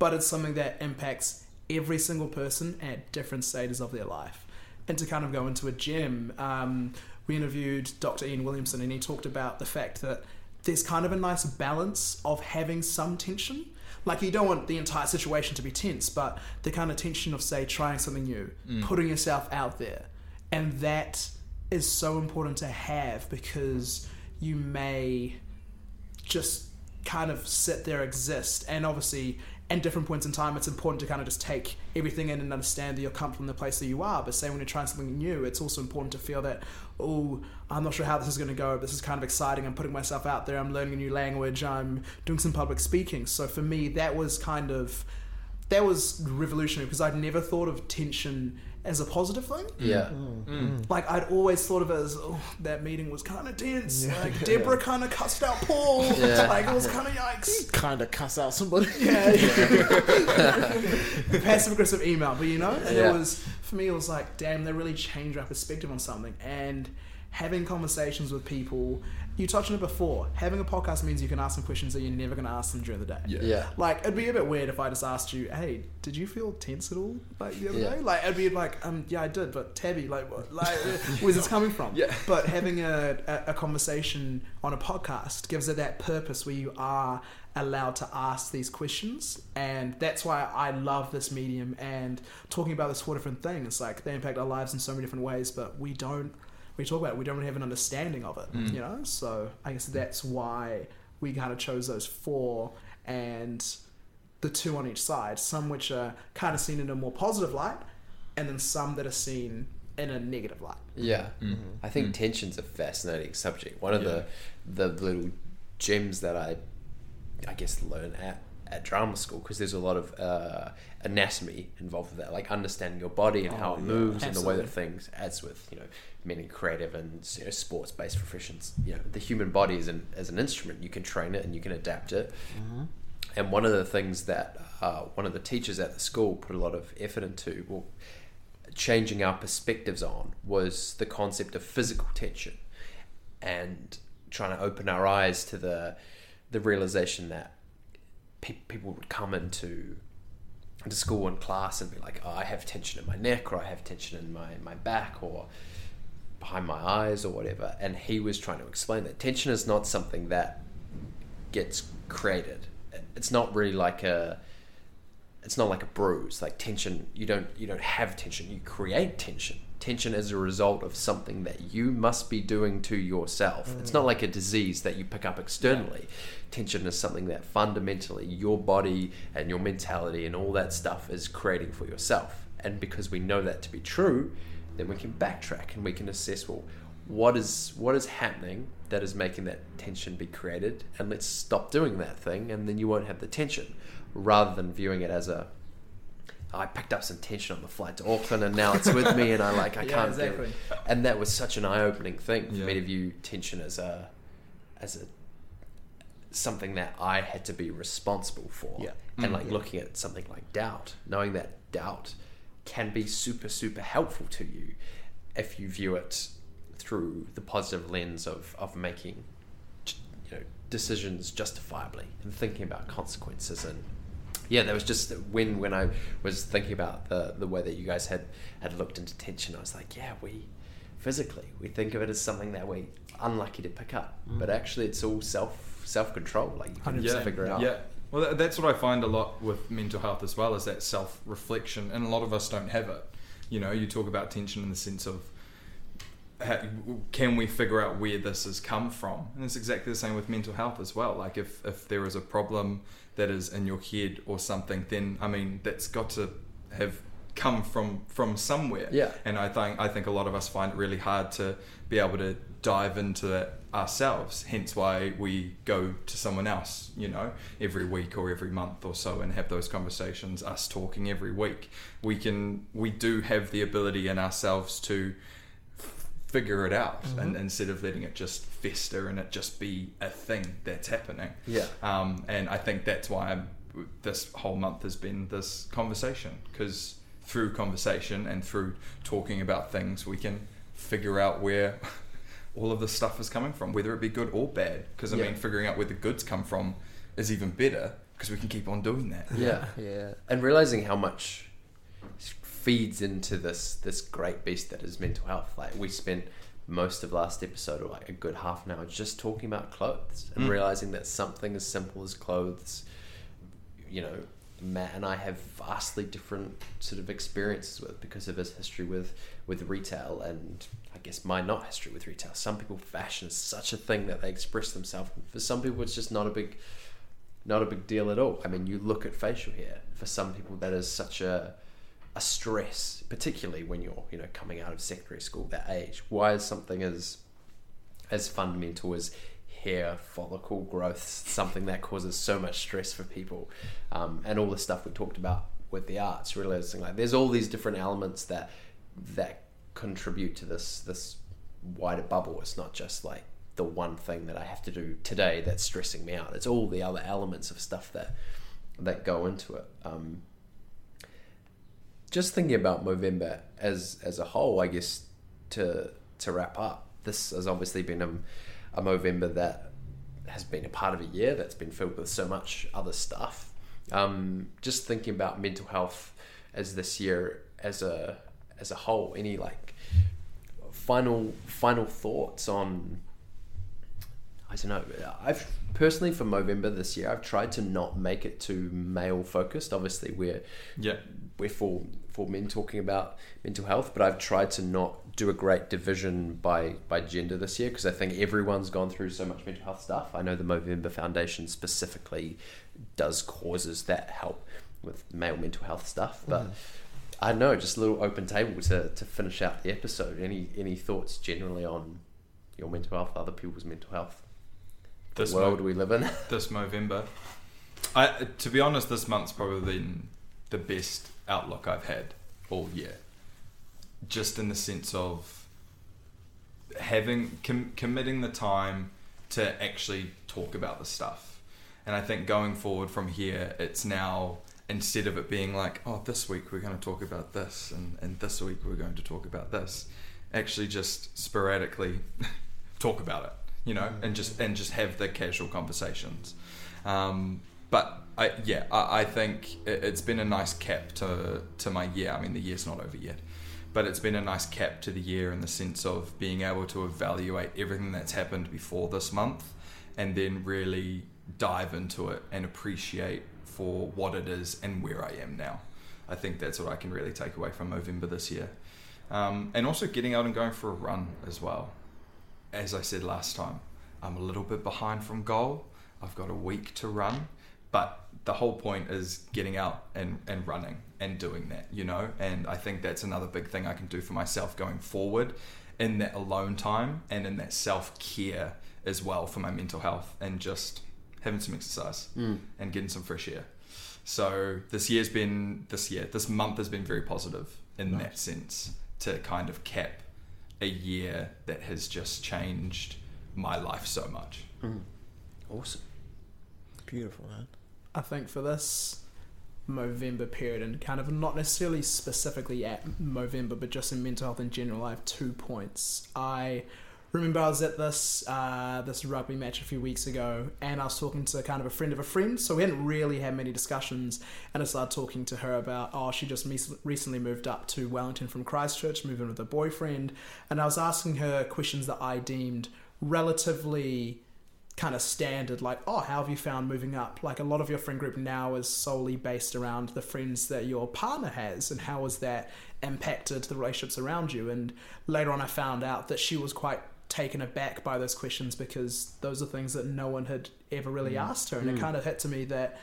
Speaker 1: But it's something that impacts every single person at different stages of their life. And to kind of go into a gem, um, we interviewed Dr. Ian Williamson and he talked about the fact that there's kind of a nice balance of having some tension. Like, you don't want the entire situation to be tense, but the kind of tension of, say, trying something new, mm. putting yourself out there. And that is so important to have because you may just kind of sit there exist and obviously at different points in time it's important to kind of just take everything in and understand that you're comfortable in the place that you are but say when you're trying something new it's also important to feel that oh i'm not sure how this is going to go this is kind of exciting i'm putting myself out there i'm learning a new language i'm doing some public speaking so for me that was kind of that was revolutionary because i'd never thought of tension as a positive thing
Speaker 2: Yeah. Mm, mm, mm.
Speaker 1: like I'd always thought of it as oh, that meeting was kind of tense. Like Deborah kind of cussed out Paul.
Speaker 2: Yeah.
Speaker 1: Like it was kind of yikes.
Speaker 3: Kind of cuss out somebody.
Speaker 1: Yeah, The passive aggressive email, but you know, and
Speaker 2: Yeah.
Speaker 1: it was for me. It was like, damn, they really changed our perspective on something. And having conversations with people, you touched on it before. Having a podcast means you can ask them questions that you're never going to ask them during the day.
Speaker 5: Yeah.
Speaker 2: Yeah.
Speaker 1: Like it'd be a bit weird if I just asked you, "Hey, did you feel tense at all like the other
Speaker 2: Yeah.
Speaker 1: day?" Like it'd be like, "Um, yeah, I did." But Thabi, like, what, like, where's this coming from?
Speaker 5: Yeah.
Speaker 1: But having a, a, a conversation on a podcast gives it that purpose where you are allowed to ask these questions, and that's why I love this medium and talking about this four different things. Like they impact our lives in so many different ways, but we don't. We talk about it, we don't really have an understanding of it, mm. you know. So I guess that's why we kind of chose those four and the two on each side. Some which are kind of seen in a more positive light, and then some that are seen in a negative light.
Speaker 2: Yeah, mm-hmm. I think mm. tension's a fascinating subject. One of the the little gems that I, I guess, learn at at drama school because there's a lot of uh, anatomy involved with that, like understanding your body and how
Speaker 1: Oh,
Speaker 2: it
Speaker 1: yeah,
Speaker 2: moves and the way that things, as with you know many creative and you know, sports based professions, you know the human body is an as an instrument. You can train it and you can adapt it. And one of the things that uh, one of the teachers at the school put a lot of effort into, well, changing our perspectives on was the concept of physical tension and trying to open our eyes to the the realization that pe- people would come into into school and class and be like, oh, I have tension in my neck or I have tension in my, my back or behind my eyes or whatever. And he was trying to explain that tension is not something that gets created. It's not really like a it's not like a bruise like tension you don't you don't have tension you create tension tension is a result of something that you must be doing to yourself. It's not mm. like a disease that you pick up externally. Tension is something that fundamentally your body and your mentality and all that stuff is creating for yourself. And because we know that to be true then we can backtrack and we can assess well what is what is happening that is making that tension be created? And let's stop doing that thing and then you won't have the tension rather than viewing it as a I picked up some tension on the flight to Auckland and now it's with me and I like I
Speaker 1: Yeah,
Speaker 2: can't
Speaker 1: exactly.
Speaker 2: with it. and that was such an eye-opening thing for
Speaker 5: Yeah.
Speaker 2: me to view tension as a as a something that I had to be responsible for
Speaker 3: Yeah.
Speaker 2: and mm. like looking at something like doubt knowing that doubt can be super super helpful to you if you view it through the positive lens of of making you know decisions justifiably and thinking about consequences and yeah there was just when when I was thinking about the the way that you guys had had looked into tension I was like yeah we physically we think of it as something that we're unlucky to pick up but mm. actually it's all self self control like you can just figure it out
Speaker 5: Yeah. Well, that's what I find a lot with mental health as well is that self reflection, and a lot of us don't have it. You know, you talk about tension in the sense of ha can we figure out where this has come from? And it's exactly the same with mental health as well. Like if if there is a problem that is in your head or something, then I mean that's got to have come from from somewhere.
Speaker 2: Yeah.
Speaker 5: And I think I think a lot of us find it really hard to be able to dive into it ourselves. Hence why we go to someone else, you know, every week or every month or so and have those conversations, us talking every week. We can we do have the ability in ourselves to figure it out and instead of letting it just fester and it just be a thing that's happening.
Speaker 2: Yeah.
Speaker 5: Um, and I think that's why I'm, this whole month has been this conversation because through conversation and through talking about things, we can figure out where all of this stuff is coming from, whether it be good or bad. Because I
Speaker 2: Yeah.
Speaker 5: mean, figuring out where the goods come from is even better because we can keep on doing that.
Speaker 2: Yeah.
Speaker 3: Yeah.
Speaker 2: and realizing how much feeds into this this great beast that is mental health. Like we spent most of last episode, or like a good half an hour, just talking about clothes and
Speaker 5: Mm.
Speaker 2: realizing that something as simple as clothes, you know, Matt and I have vastly different sort of experiences with because of his history with with retail and I guess my not history with retail. Some people fashion is such a thing that they express themselves. For some people, it's just not a big not a big deal at all. I mean, you look at facial hair. For some people, that is such a a stress, particularly when you're you know coming out of secondary school, that age. Why is something as as fundamental as hair follicle growth something that causes so much stress for people, um, and all the stuff we talked about with the arts, realizing like there's all these different elements that that contribute to this this wider bubble. It's not just like the one thing that I have to do today that's stressing me out. It's all the other elements of stuff that that go into it. Um, just thinking about Movember as as a whole, I guess to to wrap up, this has obviously been a, a Movember that has been a part of a year that's been filled with so much other stuff. Um, just thinking about mental health as this year as a as a whole, any like final final thoughts on I don't know. I've personally for Movember this year, I've tried to not make it too male focused. Obviously, we're
Speaker 5: Yeah.
Speaker 2: we're for for men talking about mental health, but I've tried to not do a great division by by gender this year because I think everyone's gone through so much mental health stuff. I know the Movember Foundation specifically does causes that help with male mental health stuff, mm-hmm. but. I don't know, just a little open table to, to finish out the episode. Any any thoughts generally on your mental health, other people's mental health,
Speaker 5: This
Speaker 2: world
Speaker 5: mo-
Speaker 2: we live in?
Speaker 5: this Movember. I to be honest, this month's probably been the best outlook I've had all year. Just in the sense of having com- committing the time to actually talk about the stuff, and I think going forward from here, it's now instead of it being like, oh, this week we're going to talk about this, and, and this week we're going to talk about this, actually just sporadically talk about it, you know, and just and just have the casual conversations. Um, but I, yeah, I, I think it, it's been a nice cap to to my year. I mean, the year's not over yet, but it's been a nice cap to the year in the sense of being able to evaluate everything that's happened before this month, and then really dive into it and appreciate for what it is and where I am now. I think that's what I can really take away from November this year. Um, and also getting out and going for a run as well. As I said last time, I'm a little bit behind from goal. I've got a week to run, but the whole point is getting out and, and running and doing that, you know? And I think that's another big thing I can do for myself going forward in that alone time and in that self care as well for my mental health and just having some exercise mm. and getting some fresh air. So this year's been this year, this month has been very positive in that sense to kind of cap a year that has just changed my life so much. Mm.
Speaker 2: Awesome.
Speaker 3: Beautiful, man.
Speaker 1: I think for this Movember period, and kind of not necessarily specifically at Movember, but just in mental health in general, I have two points. I remember I was at this uh, this rugby match a few weeks ago, and I was talking to kind of a friend of a friend, so we hadn't really had many discussions. And I started talking to her about, oh, she just recently moved up to Wellington from Christchurch, moving with her boyfriend, and I was asking her questions that I deemed relatively kind of standard like oh how have you found moving up like a lot of your friend group now is solely based around the friends that your partner has and how has that impacted the relationships around you and later on i found out that she was quite taken aback by those questions because those are things that no one had ever really mm. asked her and it mm. kind of hit to me that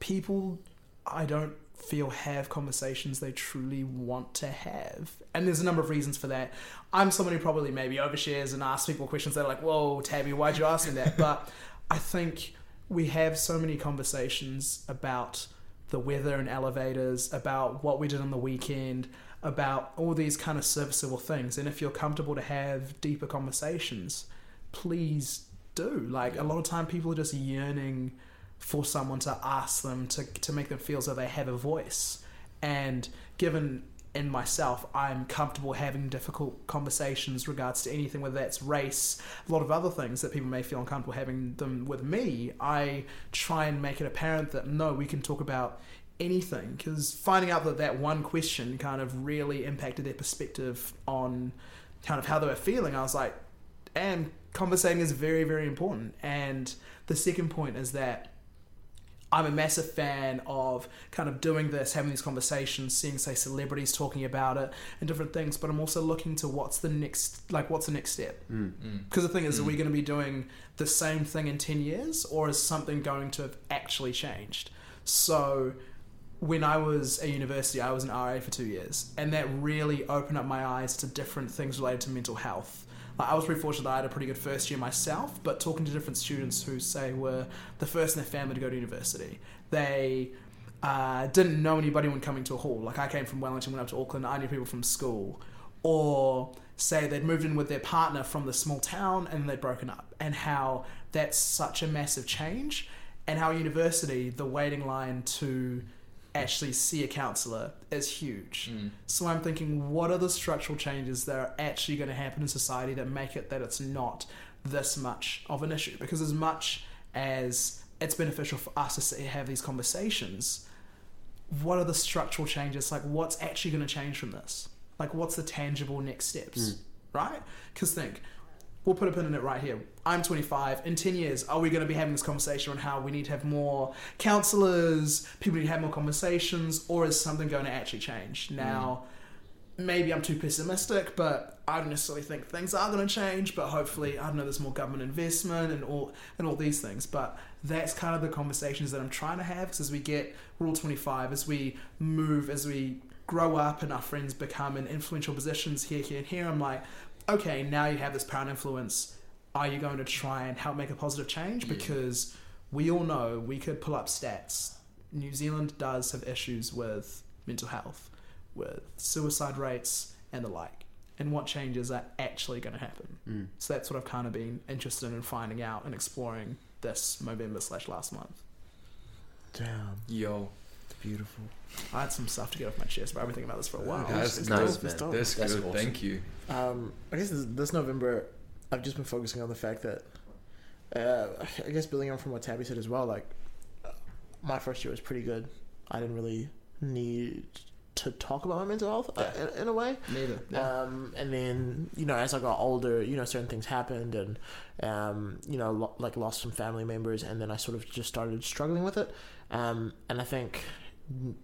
Speaker 1: people I don't feel have conversations they truly want to have. And there's a number of reasons for that. I'm someone who probably maybe overshares and asks people questions that are like, whoa, Thabi, why'd you ask me that? But I think we have so many conversations about the weather and elevators, about what we did on the weekend, about all these kind of serviceable things. And if you're comfortable to have deeper conversations, please do. Like a lot of time people are just yearning for someone to ask them to to make them feel as though they have a voice. And given in myself, I'm comfortable having difficult conversations regards to anything, whether that's race, a lot of other things that people may feel uncomfortable having them with me. I try and make it apparent that no, we can talk about anything because finding out that that one question kind of really impacted their perspective on kind of how they were feeling, I was like, and conversating is very, very important. And the second point is that I'm a massive fan of kind of doing this, having these conversations, seeing say celebrities talking about it and different things. But I'm also looking to what's the next, like what's the next step? Mm. Mm. Because the thing is, are we mm. going to be doing the same thing in ten years, or is something going to have actually changed? So when I was at university, I was an RA for two years, and that really opened up my eyes to different things related to mental health. Like, I was pretty fortunate that I had a pretty good first year myself, but talking to different students who say were the first in their family to go to university, they uh, didn't know anybody when coming to a hall. Like I came from Wellington, went up to Auckland, I knew people from school, or say they'd moved in with their partner from the small town and they'd broken up, and how that's such a massive change, and how university the waiting line to actually see a counselor is huge. Mm. So I'm thinking, what are the structural changes that are actually going to happen in society that make it that it's not this much of an issue? Because as much as it's beneficial for us to have these conversations, what are the structural changes? Like, what's actually going to change from this? Like, what's the tangible next steps? Mm. Right? Because think, we'll put a pin in it right here. I'm 25. In 10 years, are we going to be having this conversation on how we need to have more counselors, people need to have more conversations, or is something going to actually change? Mm. Now, maybe I'm too pessimistic, but I don't necessarily think things are going to change. But hopefully, I don't know, there's more government investment and all and all these things. But that's kind of the conversations that I'm trying to have. 'cause as we get Rule 25, as we move, as we grow up, and our friends become in influential positions here, here, and here, I'm like, okay, now you have this power and influence. Are you going to try and help make a positive change? Because we all know we could pull up stats. New Zealand does have issues with mental health, with suicide rates and the like, and what changes are actually going to happen. Mm. So that's what I've kind of been interested in finding out and exploring this November slash last month.
Speaker 3: Damn,
Speaker 5: Yo,
Speaker 3: it's beautiful.
Speaker 1: I had some stuff to get off my chest, but I've been thinking about this for a while.
Speaker 5: That's
Speaker 3: It's
Speaker 2: nice,
Speaker 3: dope,
Speaker 2: man.
Speaker 3: dope.
Speaker 5: that's,
Speaker 2: That's
Speaker 5: good.
Speaker 2: awesome.
Speaker 5: Thank you.
Speaker 3: Um, I guess this, this November, I've just been focusing on the fact that, uh, I guess building on from what Thabi said as well, like, uh, my first year was pretty good. I didn't really need to talk about my mental health uh, in, in a way.
Speaker 1: Neither.
Speaker 3: Um, and then you know, as I got older, you know, certain things happened, and um, you know, lo- like lost some family members, and then I sort of just started struggling with it. Um, and I think n-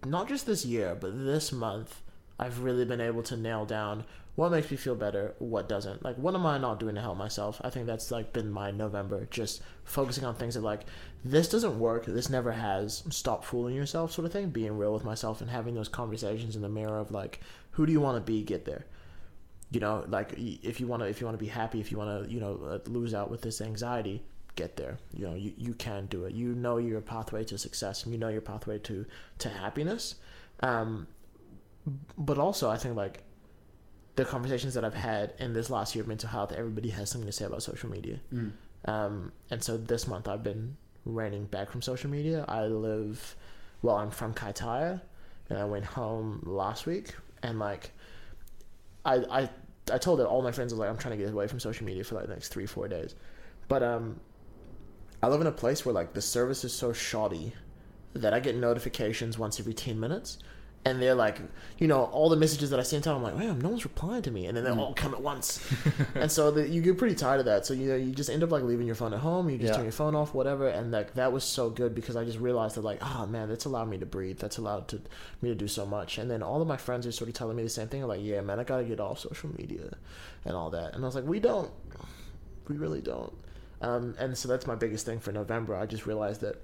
Speaker 3: not just this year, but this month, I've really been able to nail down what makes me feel better, what doesn't. Like, what am I not doing to help myself? I think that's like been my November, just focusing on things that like this doesn't work, this never has. Stop fooling yourself, sort of thing. Being real with myself and having those conversations in the mirror of like, who do you want to be? Get there you know like if you want to if you want to be happy if you want to you know uh, lose out with this anxiety get there. You know you, you can do it. You know your pathway to success and you know your pathway to to happiness. Um but also i think like the conversations that i've had in this last year of mental health everybody has something to say about social media. Um and so this month i've been reining back from social media. I live well i'm from kaitaia and i went home last week. And like I, I I told it all my friends I was like I'm trying to get away from social media for like the next three four days, but um, I live in a place where like the service is so shoddy that I get notifications once every ten minutes, and they're like you know all the messages that I sent out I'm like man no one's replying to me and then they all mm. come at once, and so the, you get pretty tired of that. So you know you just end up like leaving your phone at home you just
Speaker 2: Yeah.
Speaker 3: turn your phone off whatever and like that was so good because I just realized that like oh man that's allowed me to breathe. That's allowed to me to do so much. And then all of my friends are sort of telling me the same thing like yeah man I gotta get off social media and all that. And I was like we don't. We really don't um, and so that's my biggest thing for November. I just realized that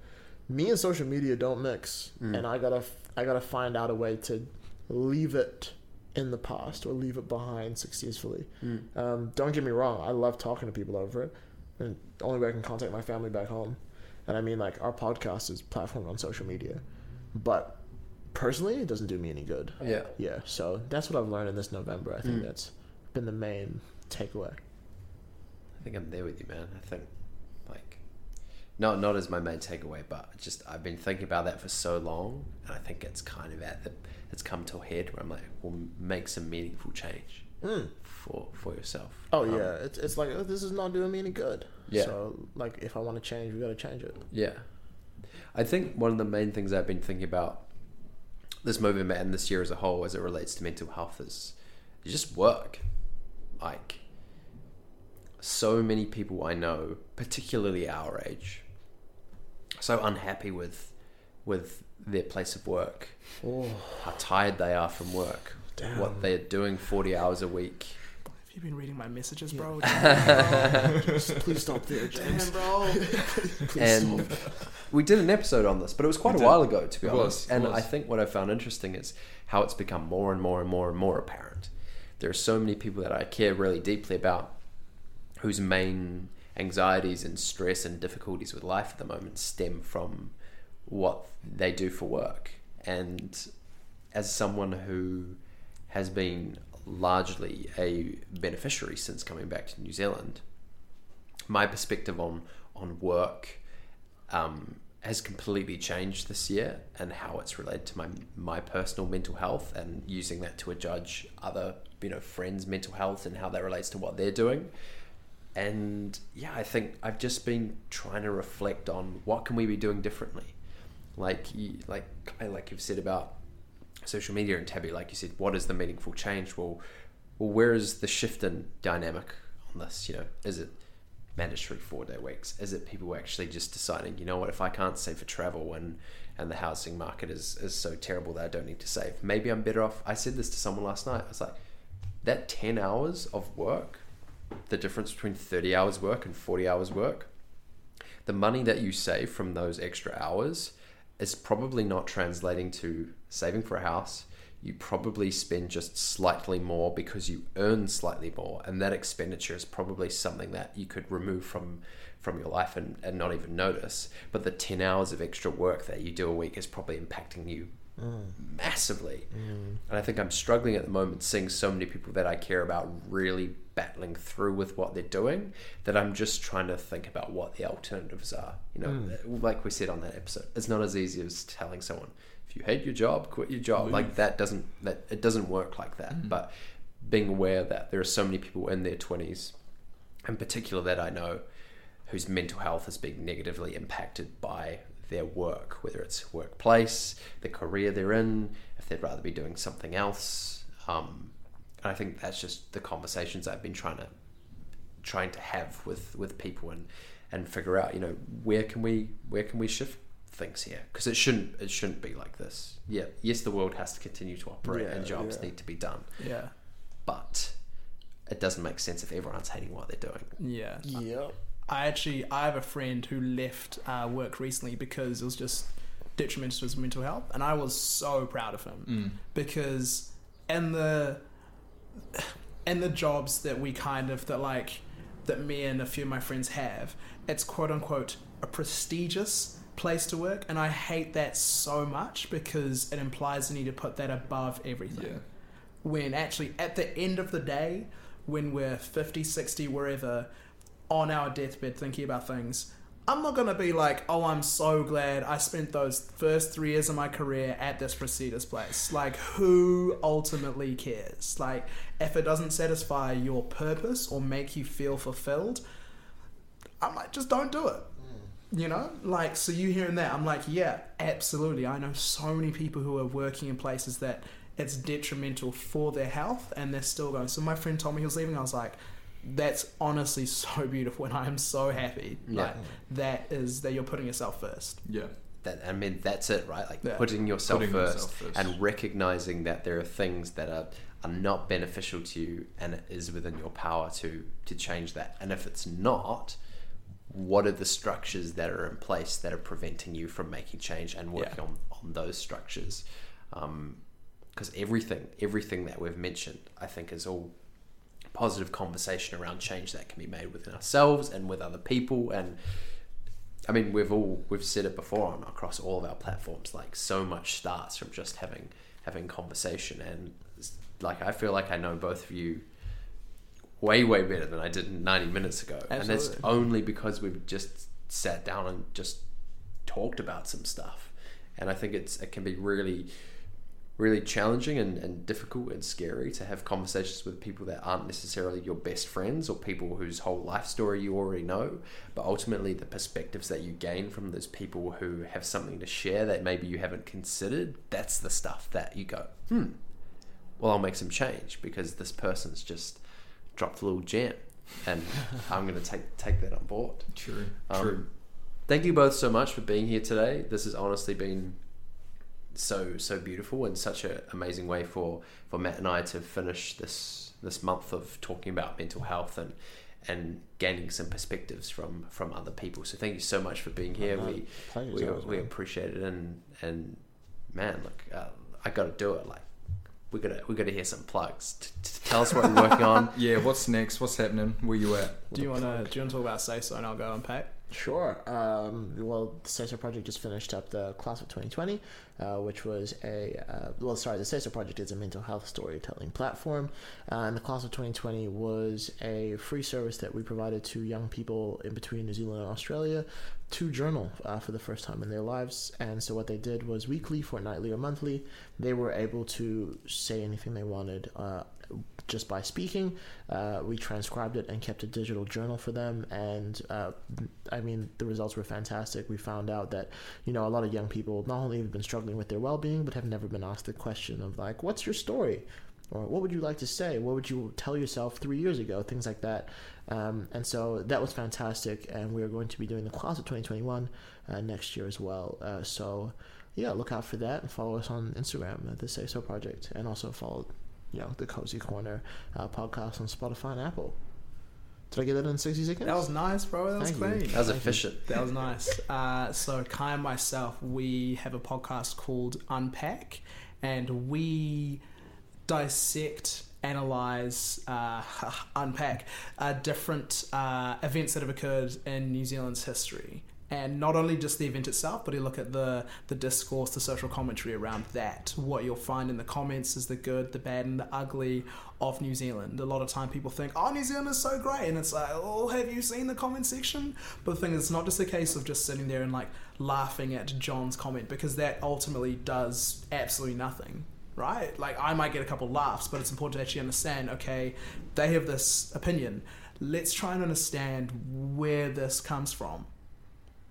Speaker 3: me and social media don't mix. And I gotta I gotta find out a way to leave it in the past or leave it behind successfully. Um, don't get me wrong. I love talking to people over it. And the only way I can contact my family back home and I mean like our podcast is platformed on social media but personally it doesn't do me any good.
Speaker 2: Yeah.
Speaker 3: yeah so that's what I've learned in this November. I think that's been the main takeaway
Speaker 2: I think I'm there with you, man. I think, like, not not as my main takeaway, but just I've been thinking about that for so long, and I think it's kind of at the it's come to a head where I'm like, well, make some meaningful change for for yourself.
Speaker 3: Oh
Speaker 2: Um,
Speaker 3: yeah, it's it's like oh, this is not doing me any good.
Speaker 2: Yeah.
Speaker 3: So like, if I want to change, we got to change it.
Speaker 2: Yeah. I think one of the main things I've been thinking about this Movember and this year as a whole as it relates to mental health is just work. Like so many people I know, particularly our age, so unhappy with with their place of work. Oh. How tired they are from work. What they're doing forty hours a week.
Speaker 1: Have you been reading my messages, bro?
Speaker 3: Please stop there, James.
Speaker 1: bro.
Speaker 2: and we did an episode on this, but it was quite
Speaker 5: We
Speaker 2: a
Speaker 5: did.
Speaker 2: while ago, to be
Speaker 5: It
Speaker 2: honest.
Speaker 5: was,
Speaker 2: and
Speaker 5: was.
Speaker 2: I think what I found interesting is how it's become more and more and more and more apparent. There are so many people that I care really deeply about whose main anxieties and stress and difficulties with life at the moment stem from what they do for work. And as someone who has been largely a beneficiary since coming back to New Zealand, my perspective on on work um, has completely changed this year and how it's related to my my personal mental health and using that to judge other you know friends' mental health and how that relates to what they're doing. And yeah, I think I've just been trying to reflect on what can we be doing differently. Like you, like like you've said about social media and Thabi, like you said, what is the meaningful change? Well, well, where is the shift in dynamic on this? You know, is it mandatory four day weeks? Is it people actually just deciding, you know what, if I can't save for travel and and the housing market is is so terrible that I don't need to save, maybe I'm better off. I said this to someone last night. I was like, that ten hours of work, the difference between thirty hours work and forty hours work, the money that you save from those extra hours is probably not translating to saving for a house. You probably spend just slightly more because you earn slightly more, and that expenditure is probably something that you could remove from from your life and, and not even notice. But the ten hours of extra work that you do a week is probably impacting you massively. Mm. And I think I'm struggling at the moment seeing so many people that I care about really battling through with what they're doing that I'm just trying to think about what the alternatives are. You know, mm. uh, like we said on that episode, it's not as easy as telling someone if you hate your job, quit your job. Mm. Like that doesn't that it doesn't work like that. But being aware that there are so many people in their 20s, in particular that I know, whose mental health is being negatively impacted by their work, whether it's workplace, the career they're in, if they'd rather be doing something else. Um, and I think that's just the conversations I've been trying to trying to have with with people and and figure out, you know, where can we where can we shift things here because it shouldn't it shouldn't be like this. Yeah, yes, the world has to continue to operate and jobs
Speaker 3: yeah.
Speaker 2: need to be done,
Speaker 1: Yeah.
Speaker 2: but it doesn't make sense if everyone's hating what they're doing.
Speaker 1: Yeah.
Speaker 3: Yep.
Speaker 1: I actually I have a friend who left uh, work recently because it was just detrimental to his mental health, and I was so proud of him because in the in the jobs that we kind of that like that me and a few of my friends have, it's quote unquote a prestigious place to work, and I hate that so much because it implies the need to put that above everything
Speaker 5: Yeah.
Speaker 1: when actually at the end of the day when we're 50 60 wherever on our deathbed thinking about things. I'm not going to be like oh i'm so glad i spent those first three years of my career at this prestigious place. Like who ultimately cares? Like if it doesn't satisfy your purpose or make you feel fulfilled i'm like just don't do it. Mm. You know? Like so you hearing that i'm like yeah absolutely. I know so many people who are working in places that it's detrimental for their health and they're still going. So my friend told me he was leaving i was like that's honestly so beautiful and i am so happy like that is that you're putting yourself first
Speaker 5: Yeah.
Speaker 2: that I mean that's it, right? Like
Speaker 1: Yeah.
Speaker 2: putting, yourself,
Speaker 5: Putting
Speaker 2: first
Speaker 5: yourself first.
Speaker 2: and recognizing that there are things that are, are not beneficial to you and it is within your power to to change that. And if it's not, what are the structures that are in place that are preventing you from making change and working
Speaker 1: Yeah.
Speaker 2: on, on those structures? Um, because everything, everything that we've mentioned, I think is all positive conversation around change that can be made within ourselves and with other people and I mean, we've all we've said it before on across all of our platforms. Like so much starts from just having having conversation, and like I feel like I know both of you way way better than I did ninety minutes ago, and that's only because we've just sat down and just talked about some stuff. And I think it's it can be really really challenging and, and difficult and scary to have conversations with people that aren't necessarily your best friends or people whose whole life story you already know. But ultimately, the perspectives that you gain from those people who have something to share that maybe you haven't considered, that's the stuff that you go, hmm, well, I'll make some change because this person's just dropped a little gem. And I'm going to take take that on board.
Speaker 5: True.
Speaker 2: Um,
Speaker 5: True.
Speaker 2: Thank you both so much for being here today. This has honestly been so so beautiful and such an amazing way for for Matt and I to finish this this month of talking about mental health and and gaining some perspectives from from other people. So thank you so much for being here.
Speaker 3: Uh,
Speaker 2: we we,
Speaker 3: ours,
Speaker 2: we appreciate it and and man, look, uh, I got to do it. Like we got to we got to hear some plugs. T- t- tell us what you're working on.
Speaker 5: Yeah, what's next? What's happening? Where you at?
Speaker 1: Do you want to do you want to talk about say so and I'll go unpack?
Speaker 3: Sure. Um, well, the CESO project just finished up the class of 2020, uh, which was a uh, well, sorry, the CESO project is a mental health storytelling platform, uh, and the class of 2020 was a free service that we provided to young people in between New Zealand and Australia to journal uh, for the first time in their lives. And so what they did was weekly, fortnightly, or monthly, they were able to say anything they wanted. Uh, just by speaking. Uh, we transcribed it and kept a digital journal for them, and uh, I mean the results were fantastic. We found out that you know a lot of young people not only have been struggling with their well-being, but have never been asked the question of like, "What's your story?" Or "What would you like to say?" "What would you tell yourself three years ago?" Things like that. Um, and so that was fantastic, and we are going to be doing the class of 2021 uh, next year as well. Uh, so yeah, look out for that and follow us on Instagram at the Say So Project, and also follow you know the Cozy Corner uh, podcast on Spotify and Apple. Did I get that in sixty seconds?
Speaker 1: That was nice, bro. That was
Speaker 3: Thank you.
Speaker 1: clean.
Speaker 2: That was
Speaker 3: Thank you.
Speaker 2: efficient.
Speaker 1: That was nice. Uh, so Kii and myself, we have a podcast called Unpack, and we dissect, analyze, uh, unpack uh, different uh, events that have occurred in New Zealand's history. And not only just the event itself, but you look at the the discourse, the social commentary around that. What you'll find in the comments is the good, the bad, and the ugly of New Zealand. A lot of time people think, "Oh, New Zealand is so great," and it's like, "Oh, have you seen the comment section?" But the thing is, it's not just a case of just sitting there and like laughing at John's comment because that ultimately does absolutely nothing, right? Like I might get a couple laughs, but it's important to actually understand. Okay, they have this opinion. Let's try and understand where this comes from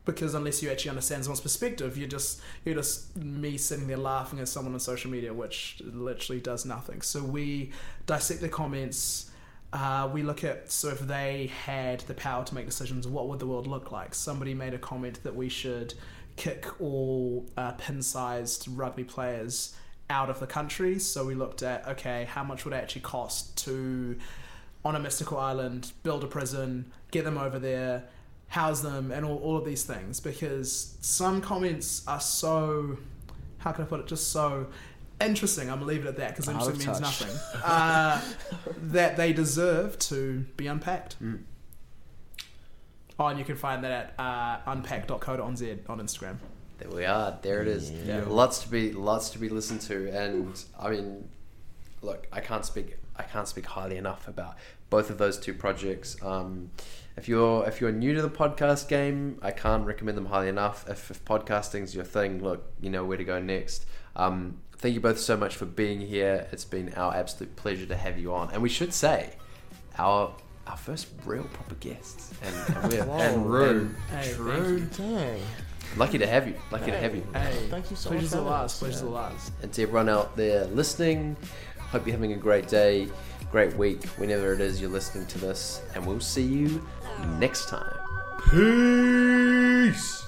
Speaker 1: because unless you actually understand someone's perspective, you're just you're just me sitting there laughing at someone on social media, which literally does nothing. So we dissect the comments. Uh, we look at so if they had the power to make decisions, what would the world look like? Somebody made a comment that we should kick all uh, pin-sized rugby players out of the country. So we looked at okay, how much would it actually cost to on a mystical island build a prison, get them over there, house them, and all, all of these things because some comments are so how can I put it just so interesting. I'm gonna leave it at that because interesting means
Speaker 3: touch.
Speaker 1: nothing. Uh, that they deserve to be unpacked. Oh, and you can find that at uh, unpack.co.nz on Instagram.
Speaker 2: There we are. There it is.
Speaker 1: Yeah.
Speaker 2: Lots to be lots to be listened to, and I mean, look, I can't speak I can't speak highly enough about both of those two projects. Um, if you're if you're new to the podcast game, I can't recommend them highly enough. If, if podcasting's your thing, look, you know where to go next. Um, thank you both so much for being here. It's been our absolute pleasure to have you on, and we should say, our our first real proper guests, and, and we're
Speaker 3: Whoa.
Speaker 5: And Rue.
Speaker 1: Hey,
Speaker 5: True.
Speaker 3: Dang.
Speaker 2: lucky to have you. Lucky to have you.
Speaker 1: Hey,
Speaker 3: Thank you so
Speaker 1: pleasure's
Speaker 3: much.
Speaker 1: the
Speaker 3: for having
Speaker 1: last.
Speaker 3: us.
Speaker 1: Pleasure's
Speaker 3: Yeah.
Speaker 1: the last.
Speaker 2: and to everyone out there listening, hope you're having a great day, great week, whenever it is you're listening to this, and we'll see you next time.
Speaker 5: Peace.